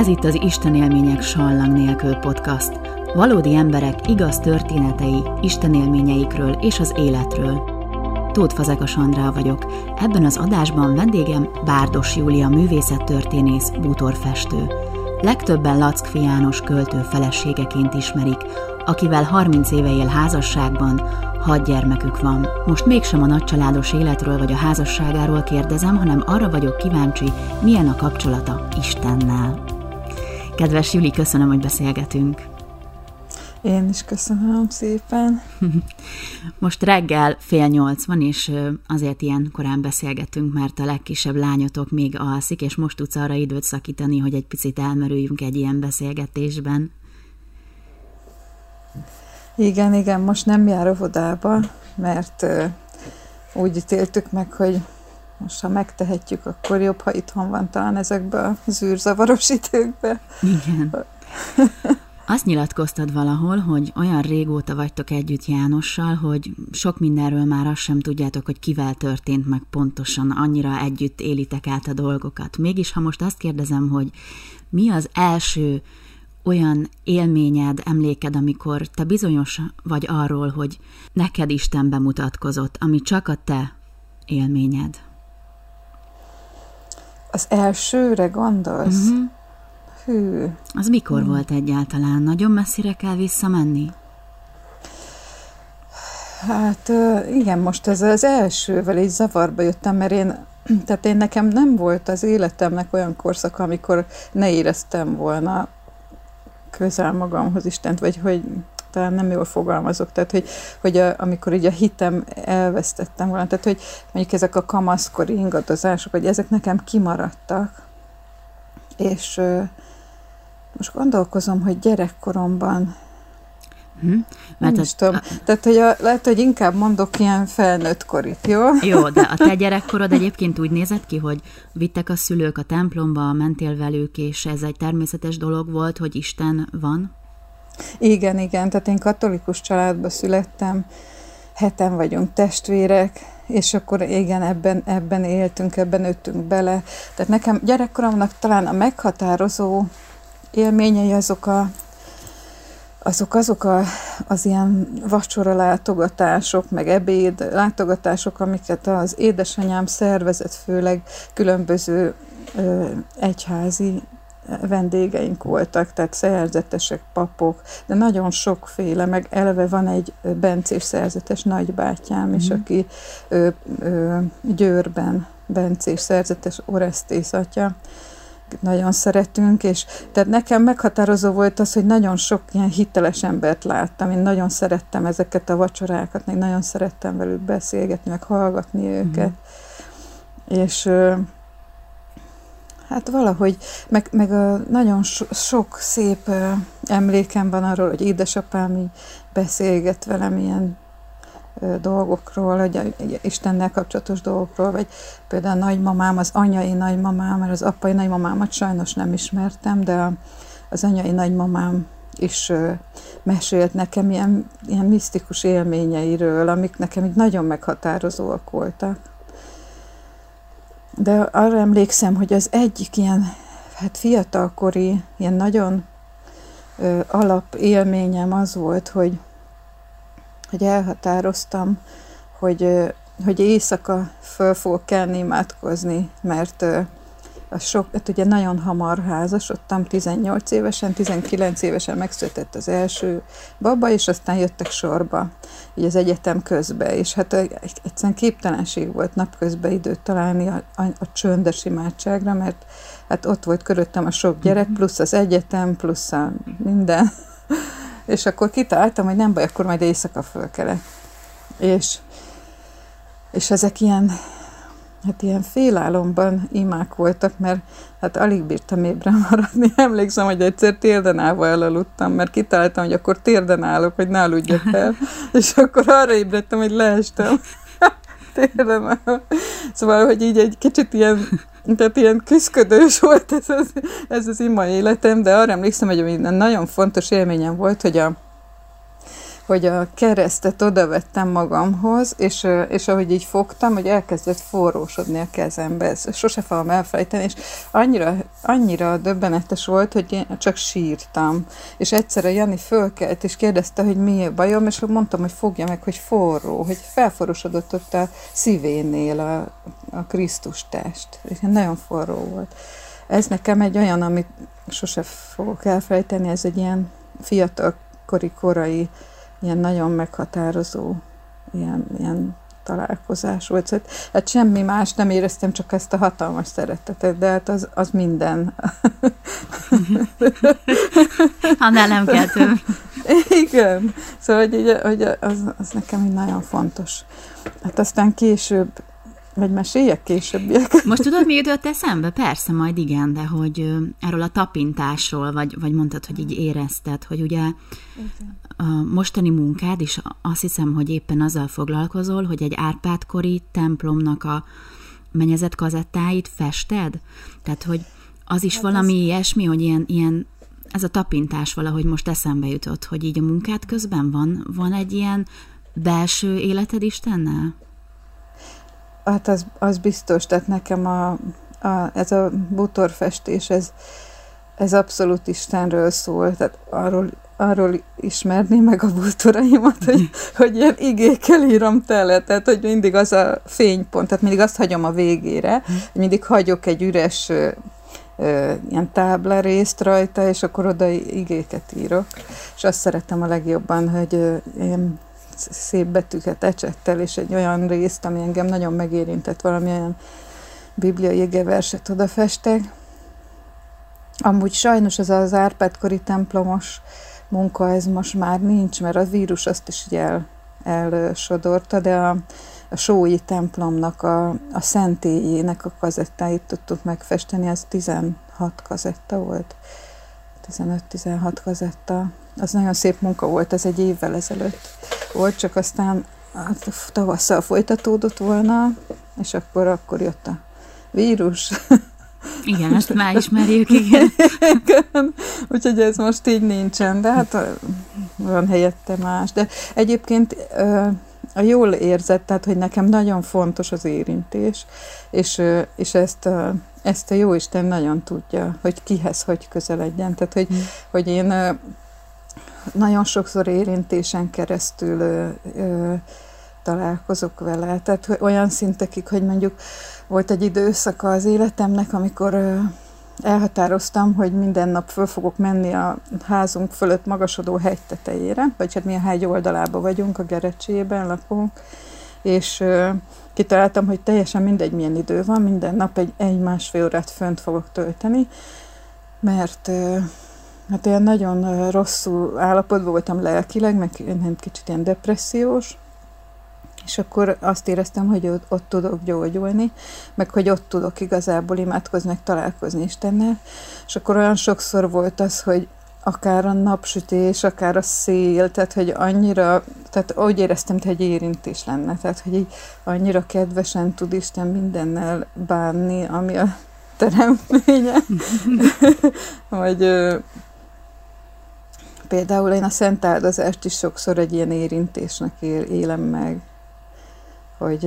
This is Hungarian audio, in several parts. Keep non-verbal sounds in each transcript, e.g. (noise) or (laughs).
Ez itt az Isten élmények sallang nélkül podcast. Valódi emberek igaz történetei, Isten élményeikről és az életről. Tóth Fazekas Andrá vagyok. Ebben az adásban vendégem Bárdos Júlia művészettörténész, bútorfestő. Legtöbben Lackfi János költő feleségeként ismerik, akivel 30 éve él házasságban, hat gyermekük van. Most mégsem a nagycsaládos életről vagy a házasságáról kérdezem, hanem arra vagyok kíváncsi, milyen a kapcsolata Istennel. Kedves Juli, köszönöm, hogy beszélgetünk. Én is köszönöm szépen. (laughs) Most reggel fél nyolc van, és azért ilyen korán beszélgetünk, mert a legkisebb lányotok még alszik, és most tudsz arra időt szakítani, hogy egy picit elmerüljünk egy ilyen beszélgetésben. Igen, igen, most nem jár óvodába, mert úgy ítéltük meg, hogy most ha megtehetjük, akkor jobb, ha itthon van talán ezekben a zűrzavaros időkben. Igen. (laughs) Azt nyilatkoztad valahol, hogy olyan régóta vagytok együtt Jánossal, hogy sok mindenről már azt sem tudjátok, hogy kivel történt meg pontosan, annyira együtt élitek át a dolgokat. Mégis, ha most azt kérdezem, hogy mi az első olyan élményed, emléked, amikor te bizonyos vagy arról, hogy neked Isten bemutatkozott, ami csak a te élményed? Az elsőre gondolsz? Uh-huh. Hű. Az mikor hmm. volt egyáltalán? Nagyon messzire kell visszamenni? Hát igen, most ez az elsővel így zavarba jöttem, mert én, (clears throat) tehát én nekem nem volt az életemnek olyan korszaka, amikor ne éreztem volna közel magamhoz Istent, vagy hogy talán nem jól fogalmazok, tehát hogy, hogy a, amikor így a hitem elvesztettem volna, tehát hogy mondjuk ezek a kamaszkori ingadozások, hogy ezek nekem kimaradtak, és most gondolkozom, hogy gyerekkoromban Hm? Mert nem is tudom. A... Tehát, hogy a, lehet, hogy inkább mondok ilyen felnőtt korit, jó? Jó, de a te (laughs) gyerekkorod egyébként úgy nézett ki, hogy vittek a szülők a templomba, mentél velük, és ez egy természetes dolog volt, hogy Isten van? Igen, igen. Tehát én katolikus családba születtem, heten vagyunk testvérek, és akkor igen, ebben, ebben éltünk, ebben öttünk bele. Tehát nekem gyerekkoromnak talán a meghatározó élményei azok a azok azok a, az ilyen vacsora látogatások, meg ebéd látogatások, amiket az édesanyám szervezett, főleg különböző ö, egyházi vendégeink voltak, tehát szerzetesek, papok, de nagyon sokféle, meg eleve van egy bencés szerzetes nagybátyám mm. is, mhm. aki ö, ö, Győrben bencés szerzetes Oresztész atya, nagyon szeretünk, és tehát nekem meghatározó volt az, hogy nagyon sok ilyen hiteles embert láttam, én nagyon szerettem ezeket a vacsorákat, még nagyon szerettem velük beszélgetni, meg hallgatni őket, mm. és hát valahogy, meg, meg a nagyon so, sok szép emlékem van arról, hogy édesapám így beszélget velem ilyen dolgokról, hogy Istennel kapcsolatos dolgokról, vagy például a nagymamám, az anyai nagymamám, mert az apai nagymamámat sajnos nem ismertem, de az anyai nagymamám is mesélt nekem ilyen, ilyen misztikus élményeiről, amik nekem így nagyon meghatározóak voltak. De arra emlékszem, hogy az egyik ilyen hát fiatalkori, ilyen nagyon ö, alap élményem az volt, hogy hogy elhatároztam, hogy, hogy éjszaka föl fogok kelni imádkozni, mert a sok, hát ugye nagyon hamar házasodtam, 18 évesen, 19 évesen megszületett az első baba, és aztán jöttek sorba, így az egyetem közbe, és hát egyszerűen képtelenség volt napközben időt találni a, a, a csöndes imádságra, mert hát ott volt körülöttem a sok gyerek, mhm. plusz az egyetem, plusz a minden, (laughs) és akkor kitaláltam, hogy nem baj, akkor majd éjszaka fölkelek. És, és ezek ilyen, hát ilyen félálomban imák voltak, mert hát alig bírtam ébren maradni. (laughs) Emlékszem, hogy egyszer térden állva elaludtam, mert kitaláltam, hogy akkor térden állok, hogy ne aludjak el. (laughs) és akkor arra ébredtem, hogy leestem. (laughs) térden állva. Szóval, hogy így egy kicsit ilyen tehát ilyen küzdködős volt ez az, ez az ima életem, de arra emlékszem, hogy nagyon fontos élményem volt, hogy a hogy a keresztet oda vettem magamhoz, és, és ahogy így fogtam, hogy elkezdett forrósodni a kezembe. Ezt sose fogom elfelejteni, és annyira, annyira döbbenetes volt, hogy én csak sírtam. És egyszerre Jani fölkelt, és kérdezte, hogy mi a bajom, és mondtam, hogy fogja meg, hogy forró, hogy felforosodott ott a szívénél a, a Krisztus test. És nagyon forró volt. Ez nekem egy olyan, amit sose fogok elfelejteni, ez egy ilyen fiatalkori, korai, ilyen nagyon meghatározó ilyen, ilyen találkozás volt. Szóval, hát semmi más nem éreztem, csak ezt a hatalmas szeretetet, de hát az, az minden. Annál nem kell több. Igen. Szóval, hogy, hogy az, az nekem így nagyon fontos. Hát aztán később vagy meséljek későbbiek? Most tudod, mi jutott eszembe? Persze, majd igen, de hogy erről a tapintásról, vagy, vagy mondtad, hogy így érezted, hogy ugye igen. A mostani munkád is azt hiszem, hogy éppen azzal foglalkozol, hogy egy Árpádkori templomnak a menyezett kazettáit fested? Tehát, hogy az is hát valami ez... ilyesmi, hogy ilyen, ilyen ez a tapintás valahogy most eszembe jutott, hogy így a munkát közben van, van egy ilyen belső életed Istennel? Hát az, az biztos, tehát nekem a, a, ez a bútorfestés, ez, ez abszolút Istenről szól, tehát arról, arról ismerni meg a bútoraimat, hogy, (laughs) hogy ilyen igékkel írom tele, tehát hogy mindig az a fénypont, tehát mindig azt hagyom a végére, hogy mindig hagyok egy üres ilyen táblarészt rajta, és akkor oda igéket írok. És azt szeretem a legjobban, hogy én szép betűket ecsettel, és egy olyan részt, ami engem nagyon megérintett, valamilyen bibliai égeverset odafestek. Amúgy sajnos ez az Árpád-kori templomos munka, ez most már nincs, mert a vírus azt is így el, elsodorta, de a, a Sói templomnak, a, a szentélyének a kazettáit tudtuk megfesteni, az 16 kazetta volt. 15-16 kazetta. Az nagyon szép munka volt, ez egy évvel ezelőtt volt, csak aztán hát, tavasszal folytatódott volna, és akkor, akkor jött a vírus. (laughs) Igen, ezt már ismerjük, igen. igen. Úgyhogy ez most így nincsen, de hát van helyette más. De egyébként a jól érzett, tehát hogy nekem nagyon fontos az érintés, és, és ezt, a, ezt a Jóisten nagyon tudja, hogy kihez hogy közeledjen. Tehát, hogy, hmm. hogy én nagyon sokszor érintésen keresztül ö, ö, találkozok vele. Tehát hogy olyan szintekig, hogy mondjuk volt egy időszaka az életemnek, amikor elhatároztam, hogy minden nap föl fogok menni a házunk fölött magasodó hegy tetejére, vagy hát mi a hegy oldalába vagyunk, a Gerecsében lakunk, és kitaláltam, hogy teljesen mindegy, milyen idő van, minden nap egy, egy-másfél órát fönt fogok tölteni, mert Hát olyan nagyon rosszul állapotban voltam lelkileg, meg kicsit ilyen depressziós, és akkor azt éreztem, hogy ott, ott tudok gyógyulni, meg hogy ott tudok igazából imádkozni, meg találkozni Istennel, és akkor olyan sokszor volt az, hogy akár a napsütés, akár a szél, tehát hogy annyira, tehát úgy éreztem, hogy egy érintés lenne, tehát hogy így annyira kedvesen tud Isten mindennel bánni, ami a teremtménye, (laughs) vagy Például én a szent áldozást is sokszor egy ilyen érintésnek él, élem meg, hogy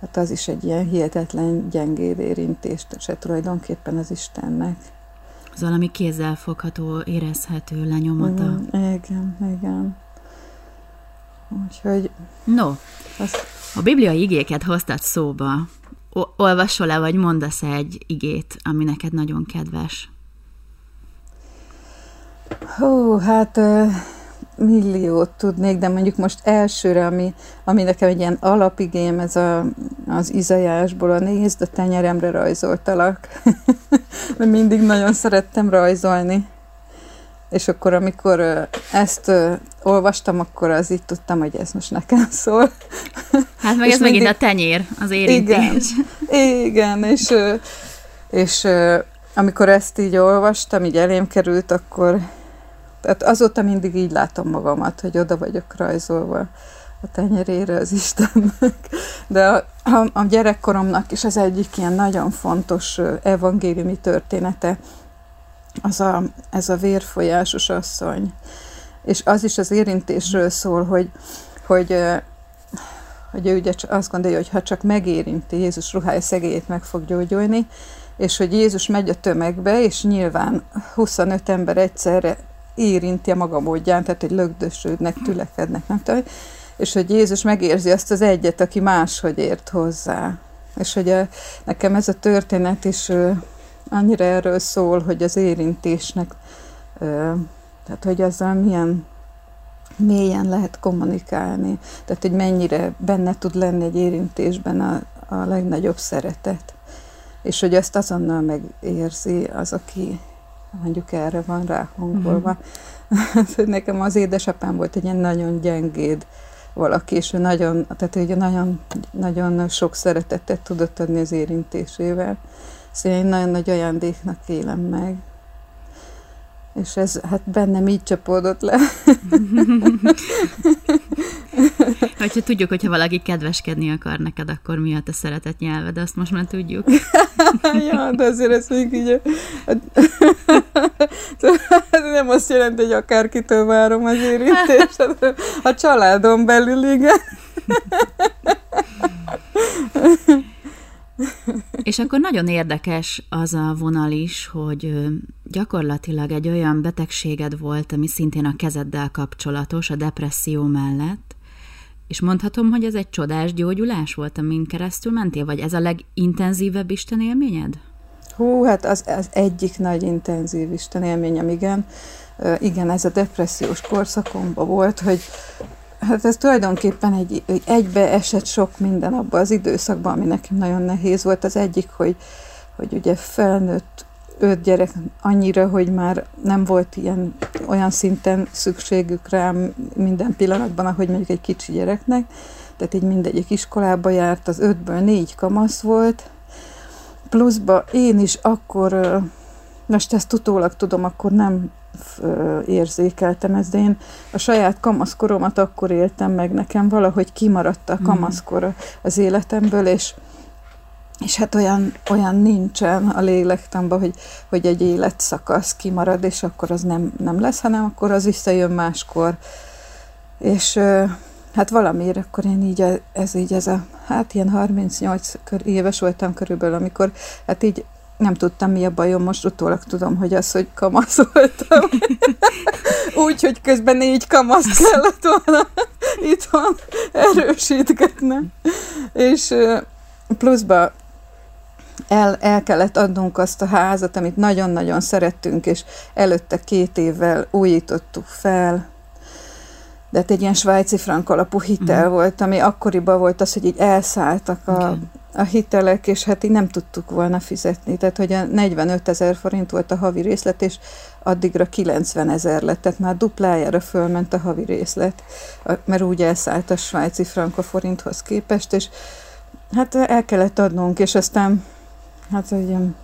hát az is egy ilyen hihetetlen gyengéd érintés, se tulajdonképpen az Istennek. Az valami kézzelfogható, érezhető lenyomata. Mm, igen, igen. Úgyhogy... No, az... a bibliai igéket hoztad szóba. Olvasol-e, vagy mondasz -e egy igét, ami neked nagyon kedves? Hú, hát milliót tudnék, de mondjuk most elsőre, ami, ami nekem egy ilyen alapigém, ez a, az izajásból a nézd, a tenyeremre rajzoltalak. (laughs) Mert mindig nagyon szerettem rajzolni. És akkor, amikor ezt olvastam, akkor az így tudtam, hogy ez most nekem (laughs) szól. Hát meg ez mindig... megint a tenyér, az érintés. Igen, igen és, és amikor ezt így olvastam, így elém került, akkor tehát azóta mindig így látom magamat, hogy oda vagyok rajzolva a tenyerére az Istennek. De a, a, a gyerekkoromnak is az egyik ilyen nagyon fontos evangéliumi története, az a, ez a vérfolyásos asszony. és az is az érintésről szól, hogy, hogy, hogy ő ugye azt gondolja, hogy ha csak megérinti Jézus ruhája szegélyét, meg fog gyógyulni, és hogy Jézus megy a tömegbe, és nyilván 25 ember egyszerre érinti a maga módján, tehát hogy lögdösödnek, tülekednek, nem tudom, és hogy Jézus megérzi azt az egyet, aki máshogy ért hozzá. És hogy a, nekem ez a történet is annyira erről szól, hogy az érintésnek, tehát hogy azzal milyen mélyen lehet kommunikálni, tehát hogy mennyire benne tud lenni egy érintésben a, a legnagyobb szeretet, és hogy ezt azonnal megérzi az, aki mondjuk erre van ráhangolva. Uh-huh. (laughs) Nekem az édesapám volt egy ilyen nagyon gyengéd valaki, és ő nagyon, tehát ugye nagyon, nagyon sok szeretetet tudott adni az érintésével. Szóval én nagyon nagy ajándéknak élem meg. És ez hát bennem így csapódott le. (laughs) Hogyha tudjuk, hogyha valaki kedveskedni akar neked, akkor mi a te szeretett nyelved, azt most már tudjuk. (laughs) ja, de azért ez még így... (laughs) nem azt jelenti, hogy akárkitől várom az érintést, a családon belül, igen. És akkor nagyon érdekes az a vonal is, hogy gyakorlatilag egy olyan betegséged volt, ami szintén a kezeddel kapcsolatos, a depresszió mellett, és mondhatom, hogy ez egy csodás gyógyulás volt, amin keresztül mentél, vagy ez a legintenzívebb Isten élményed? Hú, hát az, az egyik nagy intenzív Isten élményem, igen. igen, ez a depressziós korszakomban volt, hogy Hát ez tulajdonképpen egy, egy egybe esett sok minden abban az időszakban, ami nekem nagyon nehéz volt. Az egyik, hogy, hogy ugye felnőtt öt gyerek annyira, hogy már nem volt ilyen olyan szinten szükségük rám minden pillanatban, ahogy mondjuk egy kicsi gyereknek. Tehát így mindegyik iskolába járt, az ötből négy kamasz volt, pluszba én is akkor, most ezt utólag tudom, akkor nem érzékeltem ezt, de én a saját kamaszkoromat akkor éltem meg, nekem valahogy kimaradt a hmm. kamaszkor az életemből, és és hát olyan, olyan nincsen a lélektamban, hogy, hogy egy életszakasz kimarad, és akkor az nem, nem lesz, hanem akkor az visszajön máskor. És hát valamiért akkor én így, ez így ez a, hát ilyen 38 éves voltam körülbelül, amikor hát így nem tudtam, mi a bajom, most utólag tudom, hogy az, hogy kamasz voltam. (laughs) Úgy, hogy közben négy kamaszt kellett volna itthon erősítgetnem. És pluszba el, el kellett adnunk azt a házat, amit nagyon-nagyon szerettünk, és előtte két évvel újítottuk fel, de hát egy ilyen svájci frank alapú hitel uh-huh. volt, ami akkoriban volt az, hogy így elszálltak a, okay. A hitelek, és hát így nem tudtuk volna fizetni. Tehát, hogy a 45 ezer forint volt a havi részlet, és addigra 90 ezer lett, tehát már duplájára fölment a havi részlet, mert úgy elszállt a svájci frank a forinthoz képest, és hát el kellett adnunk, és aztán hát egy ilyen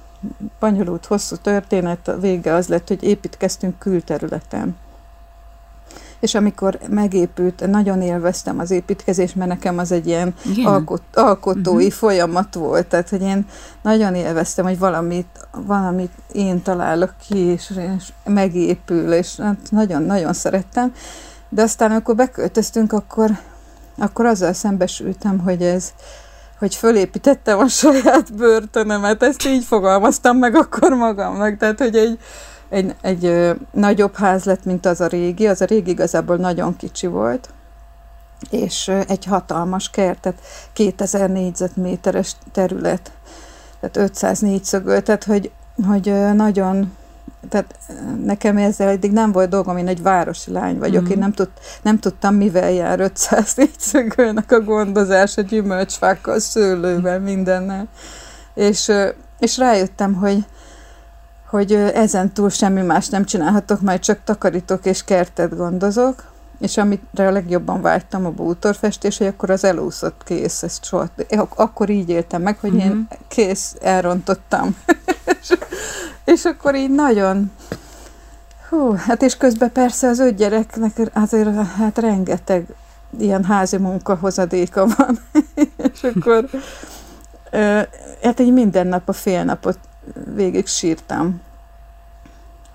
bonyolult, hosszú történet, a vége az lett, hogy építkeztünk külterületen és amikor megépült, nagyon élveztem az építkezést, mert nekem az egy ilyen alkot, alkotói uh-huh. folyamat volt, tehát hogy én nagyon élveztem, hogy valamit, valamit én találok ki, és, és megépül, és hát nagyon-nagyon szerettem, de aztán amikor beköltöztünk, akkor, akkor azzal szembesültem, hogy ez, hogy fölépítettem a saját börtönömet, ezt így fogalmaztam meg akkor magamnak, tehát hogy egy, egy, egy ö, nagyobb ház lett, mint az a régi. Az a régi igazából nagyon kicsi volt, és ö, egy hatalmas kert, tehát 2000 négyzetméteres terület, tehát 500 négyszögöl, tehát hogy, hogy ö, nagyon tehát nekem ezzel eddig nem volt dolgom, én egy városi lány vagyok, mm. én nem, tud, nem tudtam, mivel jár 500 (laughs) négyszögölnek a gondozás, a gyümölcsfákkal, szőlővel, mindennel. És, és rájöttem, hogy, hogy ezen túl semmi más nem csinálhatok, majd csak takarítok és kertet gondozok, és amire a legjobban vágytam a bútorfestés, hogy akkor az elúszott kész, ezt soha, akkor így éltem meg, hogy én mhm. kész, elrontottam. és, (laughs) és akkor így nagyon, hú, hát és közben persze az öt gyereknek azért hát rengeteg ilyen házi munka hozadéka van, (laughs) és akkor hát így minden nap a fél napot végig sírtam.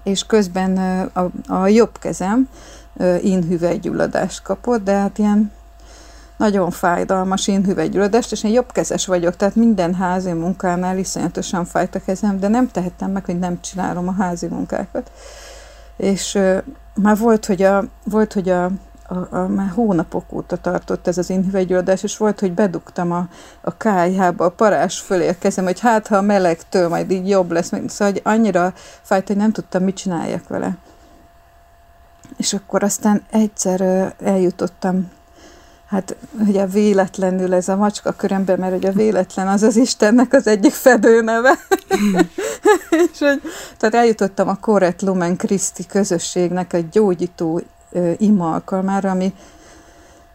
és közben a, a jobb kezem inhüvelygyulladást kapott, de hát ilyen nagyon fájdalmas inhüvelygyulladást, és én jobbkezes vagyok, tehát minden házi munkánál iszonyatosan fájt a kezem, de nem tehettem meg, hogy nem csinálom a házi munkákat. És már volt, hogy a, volt, hogy a, a, a, már hónapok óta tartott ez az inhüvelygyulladás, és volt, hogy bedugtam a, a kájhába a parás fölé a kezem, hogy hát, ha a melegtől majd így jobb lesz, szóval hogy annyira fájt, hogy nem tudtam, mit csináljak vele. És akkor aztán egyszer eljutottam Hát ugye véletlenül ez a macska körömben, mert ugye a véletlen az az Istennek az egyik fedőneve. Mm. (laughs) és hogy, tehát eljutottam a Corette Lumen Christi közösségnek egy gyógyító ö, ima alkalmára, ami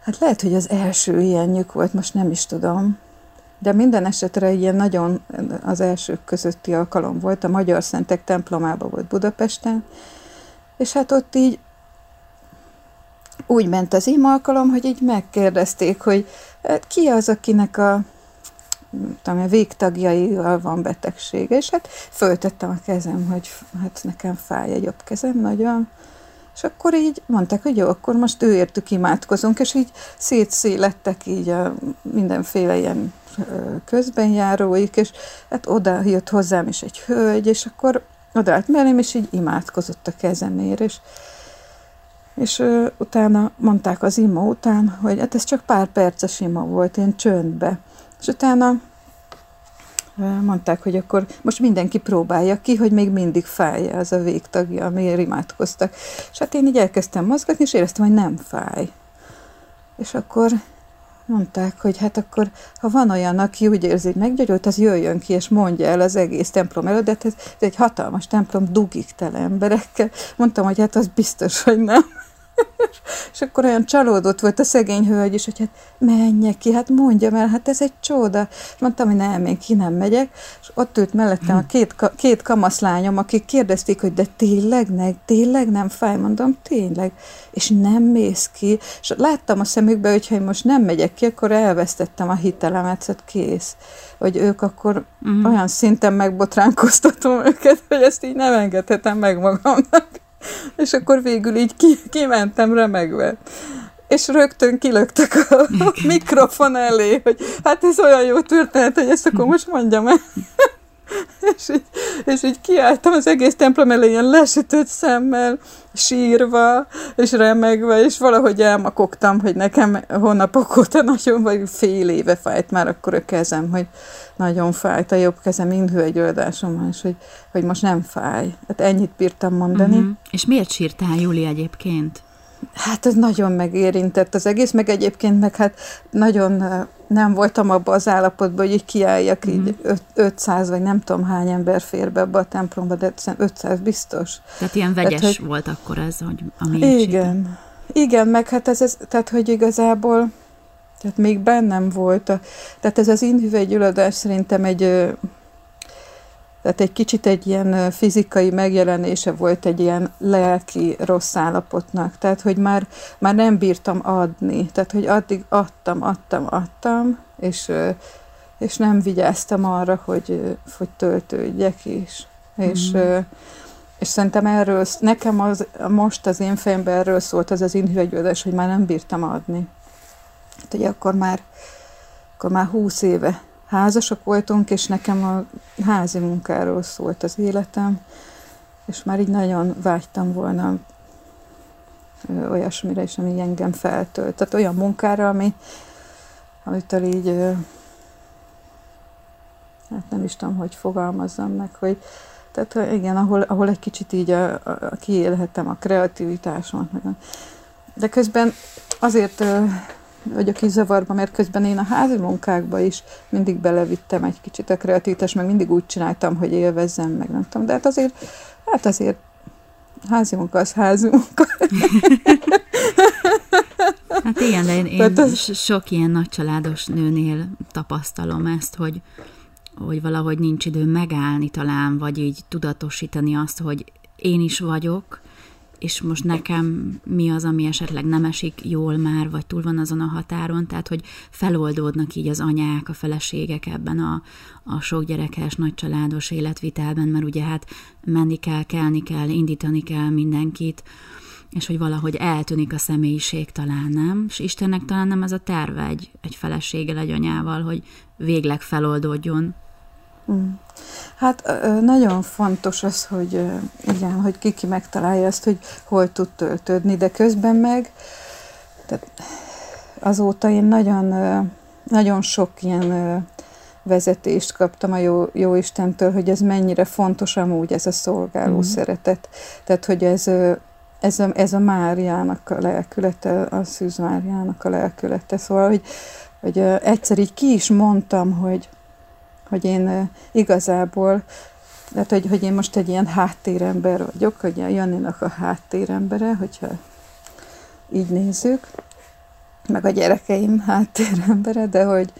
hát lehet, hogy az első ilyen nyük volt, most nem is tudom. De minden esetre ilyen nagyon az elsők közötti alkalom volt, a Magyar Szentek templomában volt Budapesten, és hát ott így úgy ment az ima alkalom, hogy így megkérdezték, hogy hát ki az, akinek a, tudom, a végtagjaival van betegsége, és hát föltettem a kezem, hogy hát nekem fáj a jobb kezem nagyon, és akkor így mondták, hogy jó, akkor most őértük imádkozunk, és így szétszélettek így a mindenféle ilyen közbenjáróik, és hát oda jött hozzám is egy hölgy, és akkor odaállt mellém, és így imádkozott a kezemért, és és ö, utána mondták az ima után, hogy hát ez csak pár perces ima volt, én csöndbe. És utána mondták, hogy akkor most mindenki próbálja ki, hogy még mindig fáj az a végtagja, amiért imádkoztak. És hát én így elkezdtem mozgatni, és éreztem, hogy nem fáj. És akkor mondták, hogy hát akkor, ha van olyan, aki úgy érzi, hogy meggyógyult, az jöjjön ki, és mondja el az egész templom előtt, de hát ez, ez egy hatalmas templom dugik tele emberekkel. Mondtam, hogy hát az biztos, hogy nem és akkor olyan csalódott volt a szegény hölgy is, hogy hát menjek ki, hát mondjam el, hát ez egy csoda. És mondtam, hogy nem, én ki nem megyek, és ott ült mellettem a két, két kamaszlányom, akik kérdezték, hogy de tényleg, ne, tényleg nem fáj, mondom, tényleg, és nem mész ki, és láttam a szemükbe, hogy ha én most nem megyek ki, akkor elvesztettem a hitelemet, szóval kész, hogy ők akkor uh-huh. olyan szinten megbotránkoztatom őket, hogy ezt így nem engedhetem meg magamnak. És akkor végül így ki, kimentem remegve. És rögtön kilöktek a (laughs) mikrofon elé, hogy hát ez olyan jó történet, hogy ezt akkor most mondjam el. (laughs) és, így, és így kiálltam az egész templom elé ilyen lesütött szemmel, sírva, és remegve, és valahogy elmakogtam, hogy nekem hónapok óta nagyon, vagy fél éve fájt már akkor a kezem, hogy nagyon fájt a jobb kezem indhőegyöldásom, és hogy, hogy most nem fáj. Hát ennyit bírtam mondani. Uh-huh. És miért sírtál, Júli, egyébként? Hát ez nagyon megérintett az egész, meg egyébként meg hát nagyon nem voltam abban az állapotban, hogy így kiálljak, mm-hmm. így 500 vagy nem tudom hány ember fér be abba a templomba, de 500 biztos. Tehát ilyen vegyes tehát, hogy, volt akkor ez, hogy ami Igen. Igen, meg hát ez, ez, tehát hogy igazából tehát még bennem volt. A, tehát ez az inhüvelygyulladás szerintem egy tehát egy kicsit egy ilyen fizikai megjelenése volt egy ilyen lelki rossz állapotnak. Tehát, hogy már, már nem bírtam adni. Tehát, hogy addig adtam, adtam, adtam, és, és nem vigyáztam arra, hogy, hogy töltődjek is. Mm. És, és szerintem erről, nekem az, most az én fejemben erről szólt az az inhüvegyődés, hogy már nem bírtam adni. Hát, hogy akkor már, akkor már húsz éve házasok voltunk, és nekem a házi munkáról szólt az életem, és már így nagyon vágytam volna olyasmire is, ami engem feltölt. Tehát olyan munkára, ami, amitől így hát nem is tudom, hogy fogalmazzam meg, hogy tehát igen, ahol, ahol egy kicsit így a, a, a kiélhetem a kreativitásomat. De közben azért vagyok is zavarba, mert közben én a házi munkákba is mindig belevittem egy kicsit a kreativitást, meg mindig úgy csináltam, hogy élvezzem, meg nem tudom. De hát azért, hát azért házi munka az házi munka. (laughs) Hát igen, de én, én az... sok ilyen nagycsaládos nőnél tapasztalom ezt, hogy, hogy valahogy nincs idő megállni talán, vagy így tudatosítani azt, hogy én is vagyok, és most nekem mi az, ami esetleg nem esik jól már, vagy túl van azon a határon, tehát hogy feloldódnak így az anyák, a feleségek ebben a, a sok gyerekes, nagycsaládos életvitelben, mert ugye hát menni kell, kelni kell, indítani kell mindenkit, és hogy valahogy eltűnik a személyiség talán, nem? És Istennek talán nem ez a terve egy, egy feleséggel, egy anyával, hogy végleg feloldódjon. Mm. Hát nagyon fontos az, hogy igen, hogy kiki megtalálja azt, hogy hol tud töltődni, de közben meg tehát azóta én nagyon, nagyon sok ilyen vezetést kaptam a jó, jó Istentől, hogy ez mennyire fontos amúgy ez a szolgáló mm. szeretet. Tehát, hogy ez, ez, a, ez a Máriának a lelkülete, a Szűz Máriának a lelkülete. Szóval, hogy, hogy egyszer így ki is mondtam, hogy, hogy én igazából, tehát hogy, hogy én most egy ilyen háttérember vagyok, hogy a Janinak a háttérembere, hogyha így nézzük, meg a gyerekeim háttérembere, de hogy,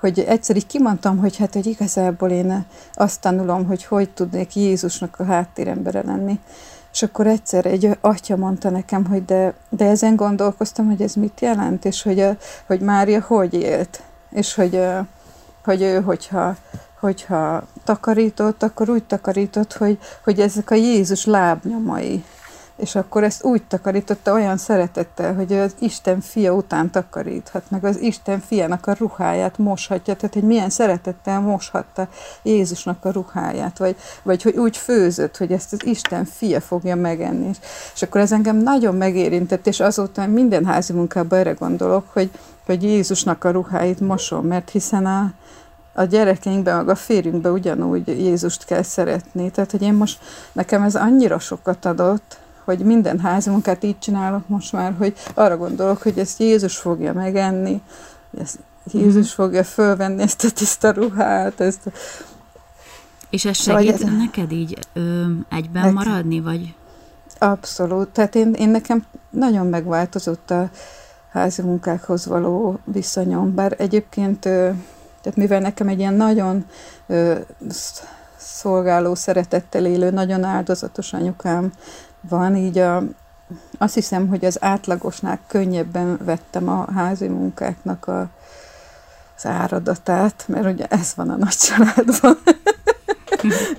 hogy egyszer így kimondtam, hogy hát, hogy igazából én azt tanulom, hogy hogy tudnék Jézusnak a háttérembere lenni. És akkor egyszer egy atya mondta nekem, hogy de, de ezen gondolkoztam, hogy ez mit jelent, és hogy, a, hogy Mária hogy élt, és hogy, hogy ő, hogyha, hogyha takarított, akkor úgy takarított, hogy, hogy ezek a Jézus lábnyomai. És akkor ezt úgy takarította olyan szeretettel, hogy az Isten fia után takaríthat, meg az Isten fiának a ruháját moshatja, tehát hogy milyen szeretettel moshatta Jézusnak a ruháját, vagy, vagy hogy úgy főzött, hogy ezt az Isten fia fogja megenni. És akkor ez engem nagyon megérintett, és azóta minden házi munkában erre gondolok, hogy, hogy Jézusnak a ruháit mosom, mert hiszen a, a gyerekeinkben, meg a férjünkben ugyanúgy Jézust kell szeretni. Tehát, hogy én most, nekem ez annyira sokat adott, hogy minden házi munkát így csinálok most már, hogy arra gondolok, hogy ezt Jézus fogja megenni, ezt Jézus mm. fogja fölvenni ezt a tiszta ruhát, ezt és ez segít ez... neked így ö, egyben nekem... maradni, vagy? Abszolút. Tehát én, én nekem nagyon megváltozott a házi munkákhoz való viszonyom, bár egyébként tehát mivel nekem egy ilyen nagyon szolgáló, szeretettel élő, nagyon áldozatos anyukám van, így a, azt hiszem, hogy az átlagosnál könnyebben vettem a házi munkáknak a, az áradatát, mert ugye ez van a nagy családban.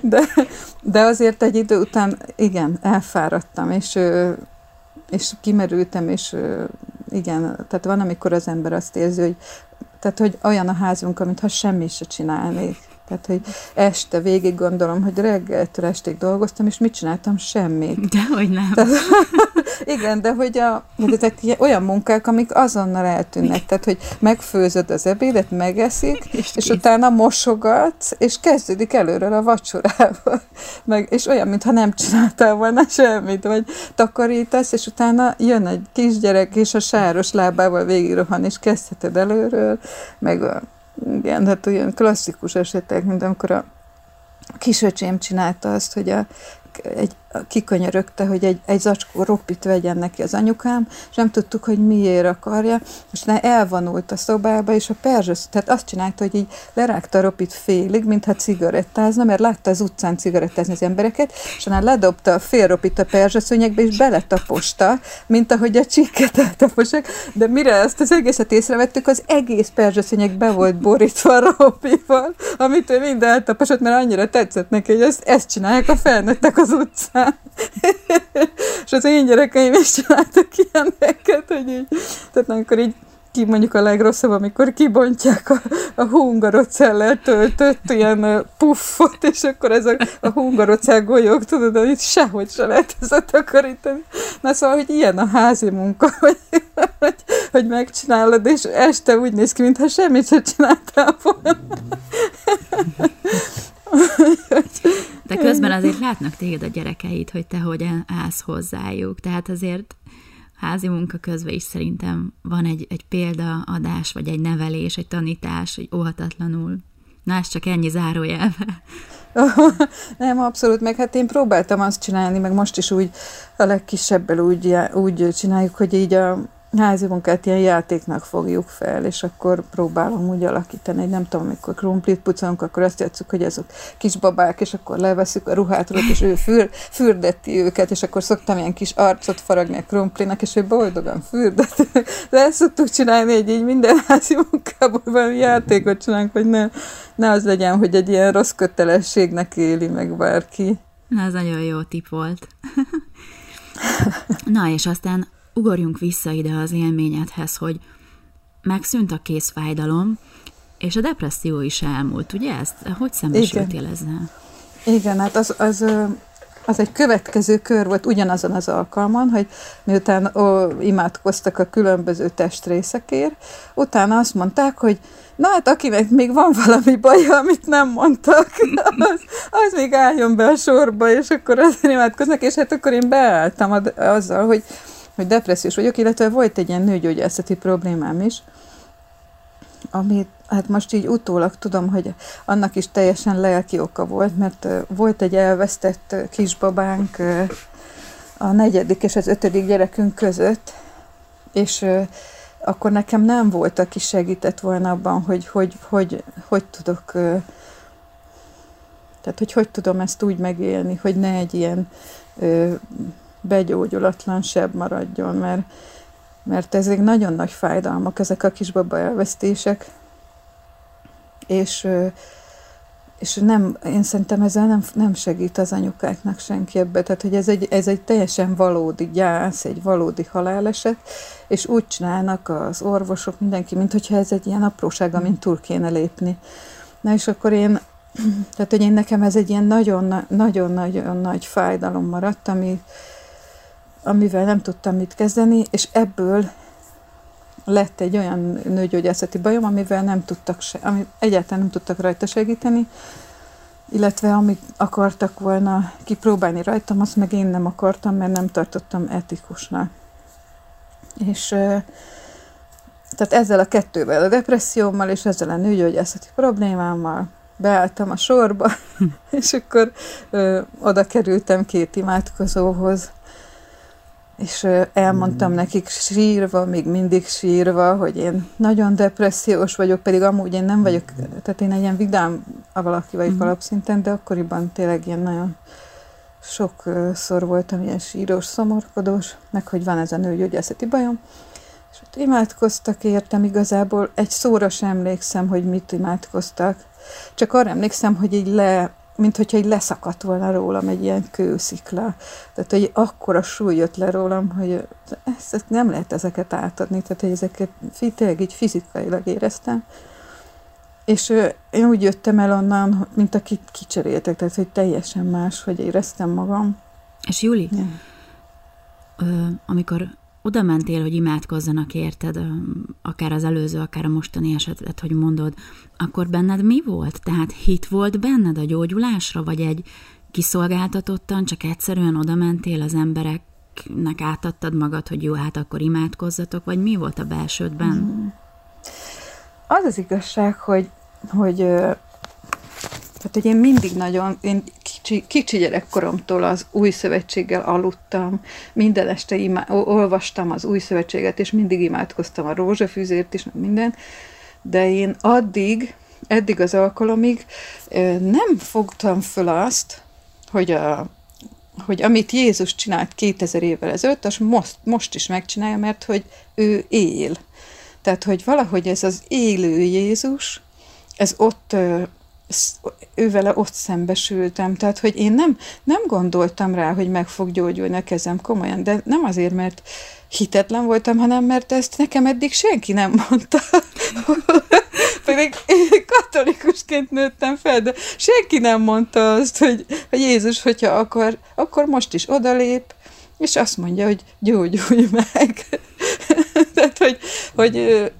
(laughs) de, de azért egy idő után, igen, elfáradtam, és, és kimerültem, és igen, tehát van, amikor az ember azt érzi, hogy tehát, hogy olyan a házunk, mintha semmi se csinálnék. Tehát, hogy este végig gondolom, hogy reggeltől estig dolgoztam, és mit csináltam? Semmit. Dehogy nem. Tehát, (laughs) igen, de hogy a, de ezek olyan munkák, amik azonnal eltűnnek. Tehát, hogy megfőzöd az ebédet, megeszik, (laughs) és, és utána mosogatsz, és kezdődik előről a vacsorával. (laughs) Meg, és olyan, mintha nem csináltál volna semmit, vagy takarítasz, és utána jön egy kisgyerek, és a sáros lábával végigrohan, és kezdheted előről, meg a igen, hát olyan klasszikus esetek, mint amikor a kisöcsém csinálta azt, hogy a, egy, kikönyörögte, hogy egy, egy zacskó ropit vegyen neki az anyukám, és nem tudtuk, hogy miért akarja, és elvonult a szobába, és a perzsös, tehát azt csinálta, hogy így lerágta a ropit félig, mintha cigarettázna, mert látta az utcán cigarettázni az embereket, és onnan ledobta a fél ropit a perzsaszönyegbe, és beletaposta, mint ahogy a csikket eltaposak, de mire ezt az egészet észrevettük, az egész perzsaszönyeg be volt borítva a ropival, amit ő mind eltaposott, mert annyira tetszett neki, hogy ezt, ezt csinálják a felnőttek az utcán. És az én gyerekeim is csináltak ilyeneket, hogy így, tehát amikor így ki mondjuk a legrosszabb, amikor kibontják a, a hungarocellel töltött ilyen puffot, és akkor ez a, a hungarocell golyók, tudod, hogy itt sehogy se lehet ezt takarítani. Na szóval, hogy ilyen a házi munka, (laughs) hogy, hogy, hogy megcsinálod, és este úgy néz ki, mintha semmit sem csináltál volna. (laughs) De közben azért látnak téged a gyerekeit, hogy te hogyan állsz hozzájuk. Tehát azért házi munka közben is szerintem van egy, egy példaadás, vagy egy nevelés, egy tanítás, hogy óhatatlanul. Na, ez csak ennyi zárójelve. (laughs) Nem, abszolút, meg hát én próbáltam azt csinálni, meg most is úgy a legkisebbel úgy, úgy csináljuk, hogy így a, házi munkát ilyen játéknak fogjuk fel, és akkor próbálom úgy alakítani, hogy nem tudom, amikor krumplit pucolunk, akkor azt játszuk, hogy azok kisbabák, és akkor leveszük a ruhát róluk, és ő für, fürdeti őket, és akkor szoktam ilyen kis arcot faragni a krumplinak, és ő boldogan fürdet. De ezt szoktuk csinálni, hogy így minden házi munkából valami játékot csinálunk, hogy ne, ne az legyen, hogy egy ilyen rossz kötelességnek éli meg bárki. Na, ez nagyon jó tip volt. (laughs) Na, és aztán ugorjunk vissza ide az élményedhez, hogy megszűnt a készfájdalom, és a depresszió is elmúlt, ugye ezt? Hogy szembesültél ezzel? Igen, hát az, az, az egy következő kör volt ugyanazon az alkalman, hogy miután ó, imádkoztak a különböző testrészekért, utána azt mondták, hogy na hát akinek még van valami baja, amit nem mondtak, (laughs) az, az még álljon be a sorba, és akkor azért imádkoznak, és hát akkor én beálltam azzal, hogy hogy depressziós vagyok, illetve volt egy ilyen nőgyógyászati problémám is, amit hát most így utólag tudom, hogy annak is teljesen lelki oka volt, mert volt egy elvesztett kisbabánk a negyedik és az ötödik gyerekünk között, és akkor nekem nem volt, aki segített volna abban, hogy hogy, hogy, hogy tudok tehát, hogy hogy tudom ezt úgy megélni, hogy ne egy ilyen begyógyulatlan seb maradjon, mert, mert ezek nagyon nagy fájdalmak, ezek a kisbaba elvesztések, és, és nem, én szerintem ezzel nem, nem segít az anyukáknak senki ebbe, tehát hogy ez egy, ez egy teljesen valódi gyász, egy valódi haláleset, és úgy csinálnak az orvosok, mindenki, mint hogyha ez egy ilyen apróság, amin túl kéne lépni. Na és akkor én, (clears throat) tehát hogy én nekem ez egy ilyen nagyon-nagyon nagy fájdalom maradt, ami, amivel nem tudtam mit kezdeni, és ebből lett egy olyan nőgyógyászati bajom, amivel nem tudtak se, ami egyáltalán nem tudtak rajta segíteni, illetve amit akartak volna kipróbálni rajtam, azt meg én nem akartam, mert nem tartottam etikusnak. És tehát ezzel a kettővel, a depressziómmal és ezzel a nőgyógyászati problémámmal beálltam a sorba, (laughs) és akkor ö, oda kerültem két imádkozóhoz, és elmondtam mm. nekik sírva, még mindig sírva, hogy én nagyon depressziós vagyok, pedig amúgy én nem vagyok, tehát én egy ilyen vidám a valaki vagyok mm. alapszinten, de akkoriban tényleg ilyen nagyon sokszor voltam ilyen síros, szomorkodós, meg hogy van ez a nőgyógyászati bajom, és ott imádkoztak értem, igazából egy szóra sem emlékszem, hogy mit imádkoztak, csak arra emlékszem, hogy így le mint hogyha így leszakadt volna rólam egy ilyen kőszikla. Tehát, hogy akkora súly jött le rólam, hogy ezt, nem lehet ezeket átadni, tehát, hogy ezeket tényleg így fizikailag éreztem. És én úgy jöttem el onnan, mint akit kicseréltek, tehát, hogy teljesen más, hogy éreztem magam. És Juli, ja. ö, amikor oda mentél, hogy imádkozzanak érted, akár az előző, akár a mostani esetet, hogy mondod, akkor benned mi volt? Tehát hit volt benned a gyógyulásra, vagy egy kiszolgáltatottan, csak egyszerűen oda mentél az embereknek átadtad magad, hogy jó, hát akkor imádkozzatok, vagy mi volt a belsődben? Mm. Az az igazság, hogy, hogy tehát, hogy én mindig nagyon, én kicsi, gyerekkoromtól az új szövetséggel aludtam, minden este imá, olvastam az új szövetséget, és mindig imádkoztam a rózsafűzért is, minden, de én addig, eddig az alkalomig nem fogtam föl azt, hogy, a, hogy amit Jézus csinált 2000 évvel ezelőtt, az most, most is megcsinálja, mert hogy ő él. Tehát, hogy valahogy ez az élő Jézus, ez ott ővele ott szembesültem, tehát, hogy én nem, nem gondoltam rá, hogy meg fog gyógyulni a kezem komolyan, de nem azért, mert hitetlen voltam, hanem mert ezt nekem eddig senki nem mondta. (laughs) Pedig én katolikusként nőttem fel, de senki nem mondta azt, hogy, hogy Jézus, hogyha akar, akkor most is odalép, és azt mondja, hogy gyógyulj meg. (laughs) Tehát, hogy, hogy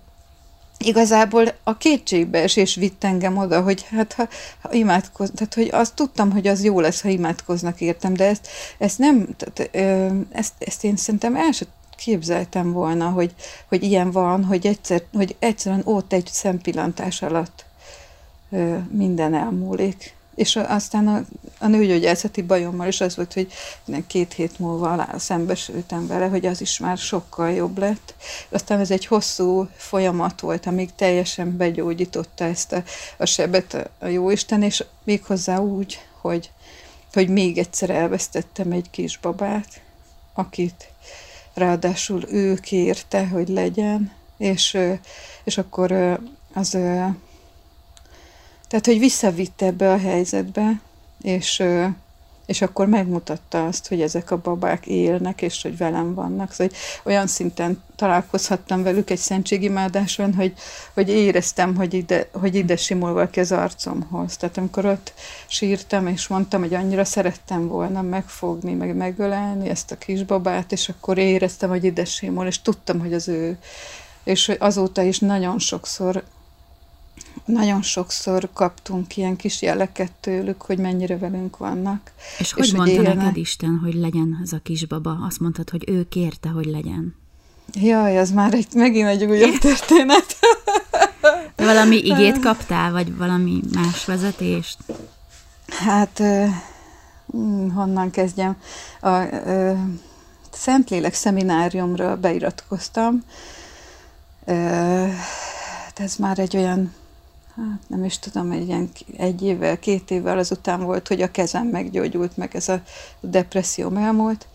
igazából a kétségbeesés vitt engem oda, hogy hát ha, ha imádkoz, tehát hogy azt tudtam, hogy az jó lesz, ha imádkoznak értem, de ezt, ezt nem, tehát, ezt, ezt én szerintem el sem képzeltem volna, hogy, hogy ilyen van, hogy, egyszer, hogy egyszerűen ott egy szempillantás alatt minden elmúlik. És aztán a, a nőgyógyászati bajommal is az volt, hogy két hét múlva alá szembesültem vele, hogy az is már sokkal jobb lett. Aztán ez egy hosszú folyamat volt, amíg teljesen begyógyította ezt a, a sebet a jóisten, és méghozzá úgy, hogy, hogy még egyszer elvesztettem egy kisbabát, akit ráadásul ő kérte, hogy legyen, és, és akkor az, tehát, hogy visszavitte ebbe a helyzetbe, és, és akkor megmutatta azt, hogy ezek a babák élnek, és hogy velem vannak. Szóval hogy olyan szinten találkozhattam velük egy szentségimádáson, hogy, hogy éreztem, hogy ide, hogy ide simul valaki az arcomhoz. Tehát amikor ott sírtam, és mondtam, hogy annyira szerettem volna megfogni, meg megölelni ezt a kisbabát, és akkor éreztem, hogy ide simul, és tudtam, hogy az ő. És azóta is nagyon sokszor nagyon sokszor kaptunk ilyen kis jeleket tőlük, hogy mennyire velünk vannak. És hogy és mondta hogy neked Isten, hogy legyen ez a kisbaba? Azt mondtad, hogy ő kérte, hogy legyen. Jaj, az már egy, megint egy újabb (laughs) történet. Valami igét kaptál, vagy valami más vezetést? Hát, uh, honnan kezdjem? A uh, Szentlélek szemináriumra beiratkoztam. Uh, ez már egy olyan hát nem is tudom, egy, ilyen egy évvel, két évvel azután volt, hogy a kezem meggyógyult, meg ez a depresszió elmúlt.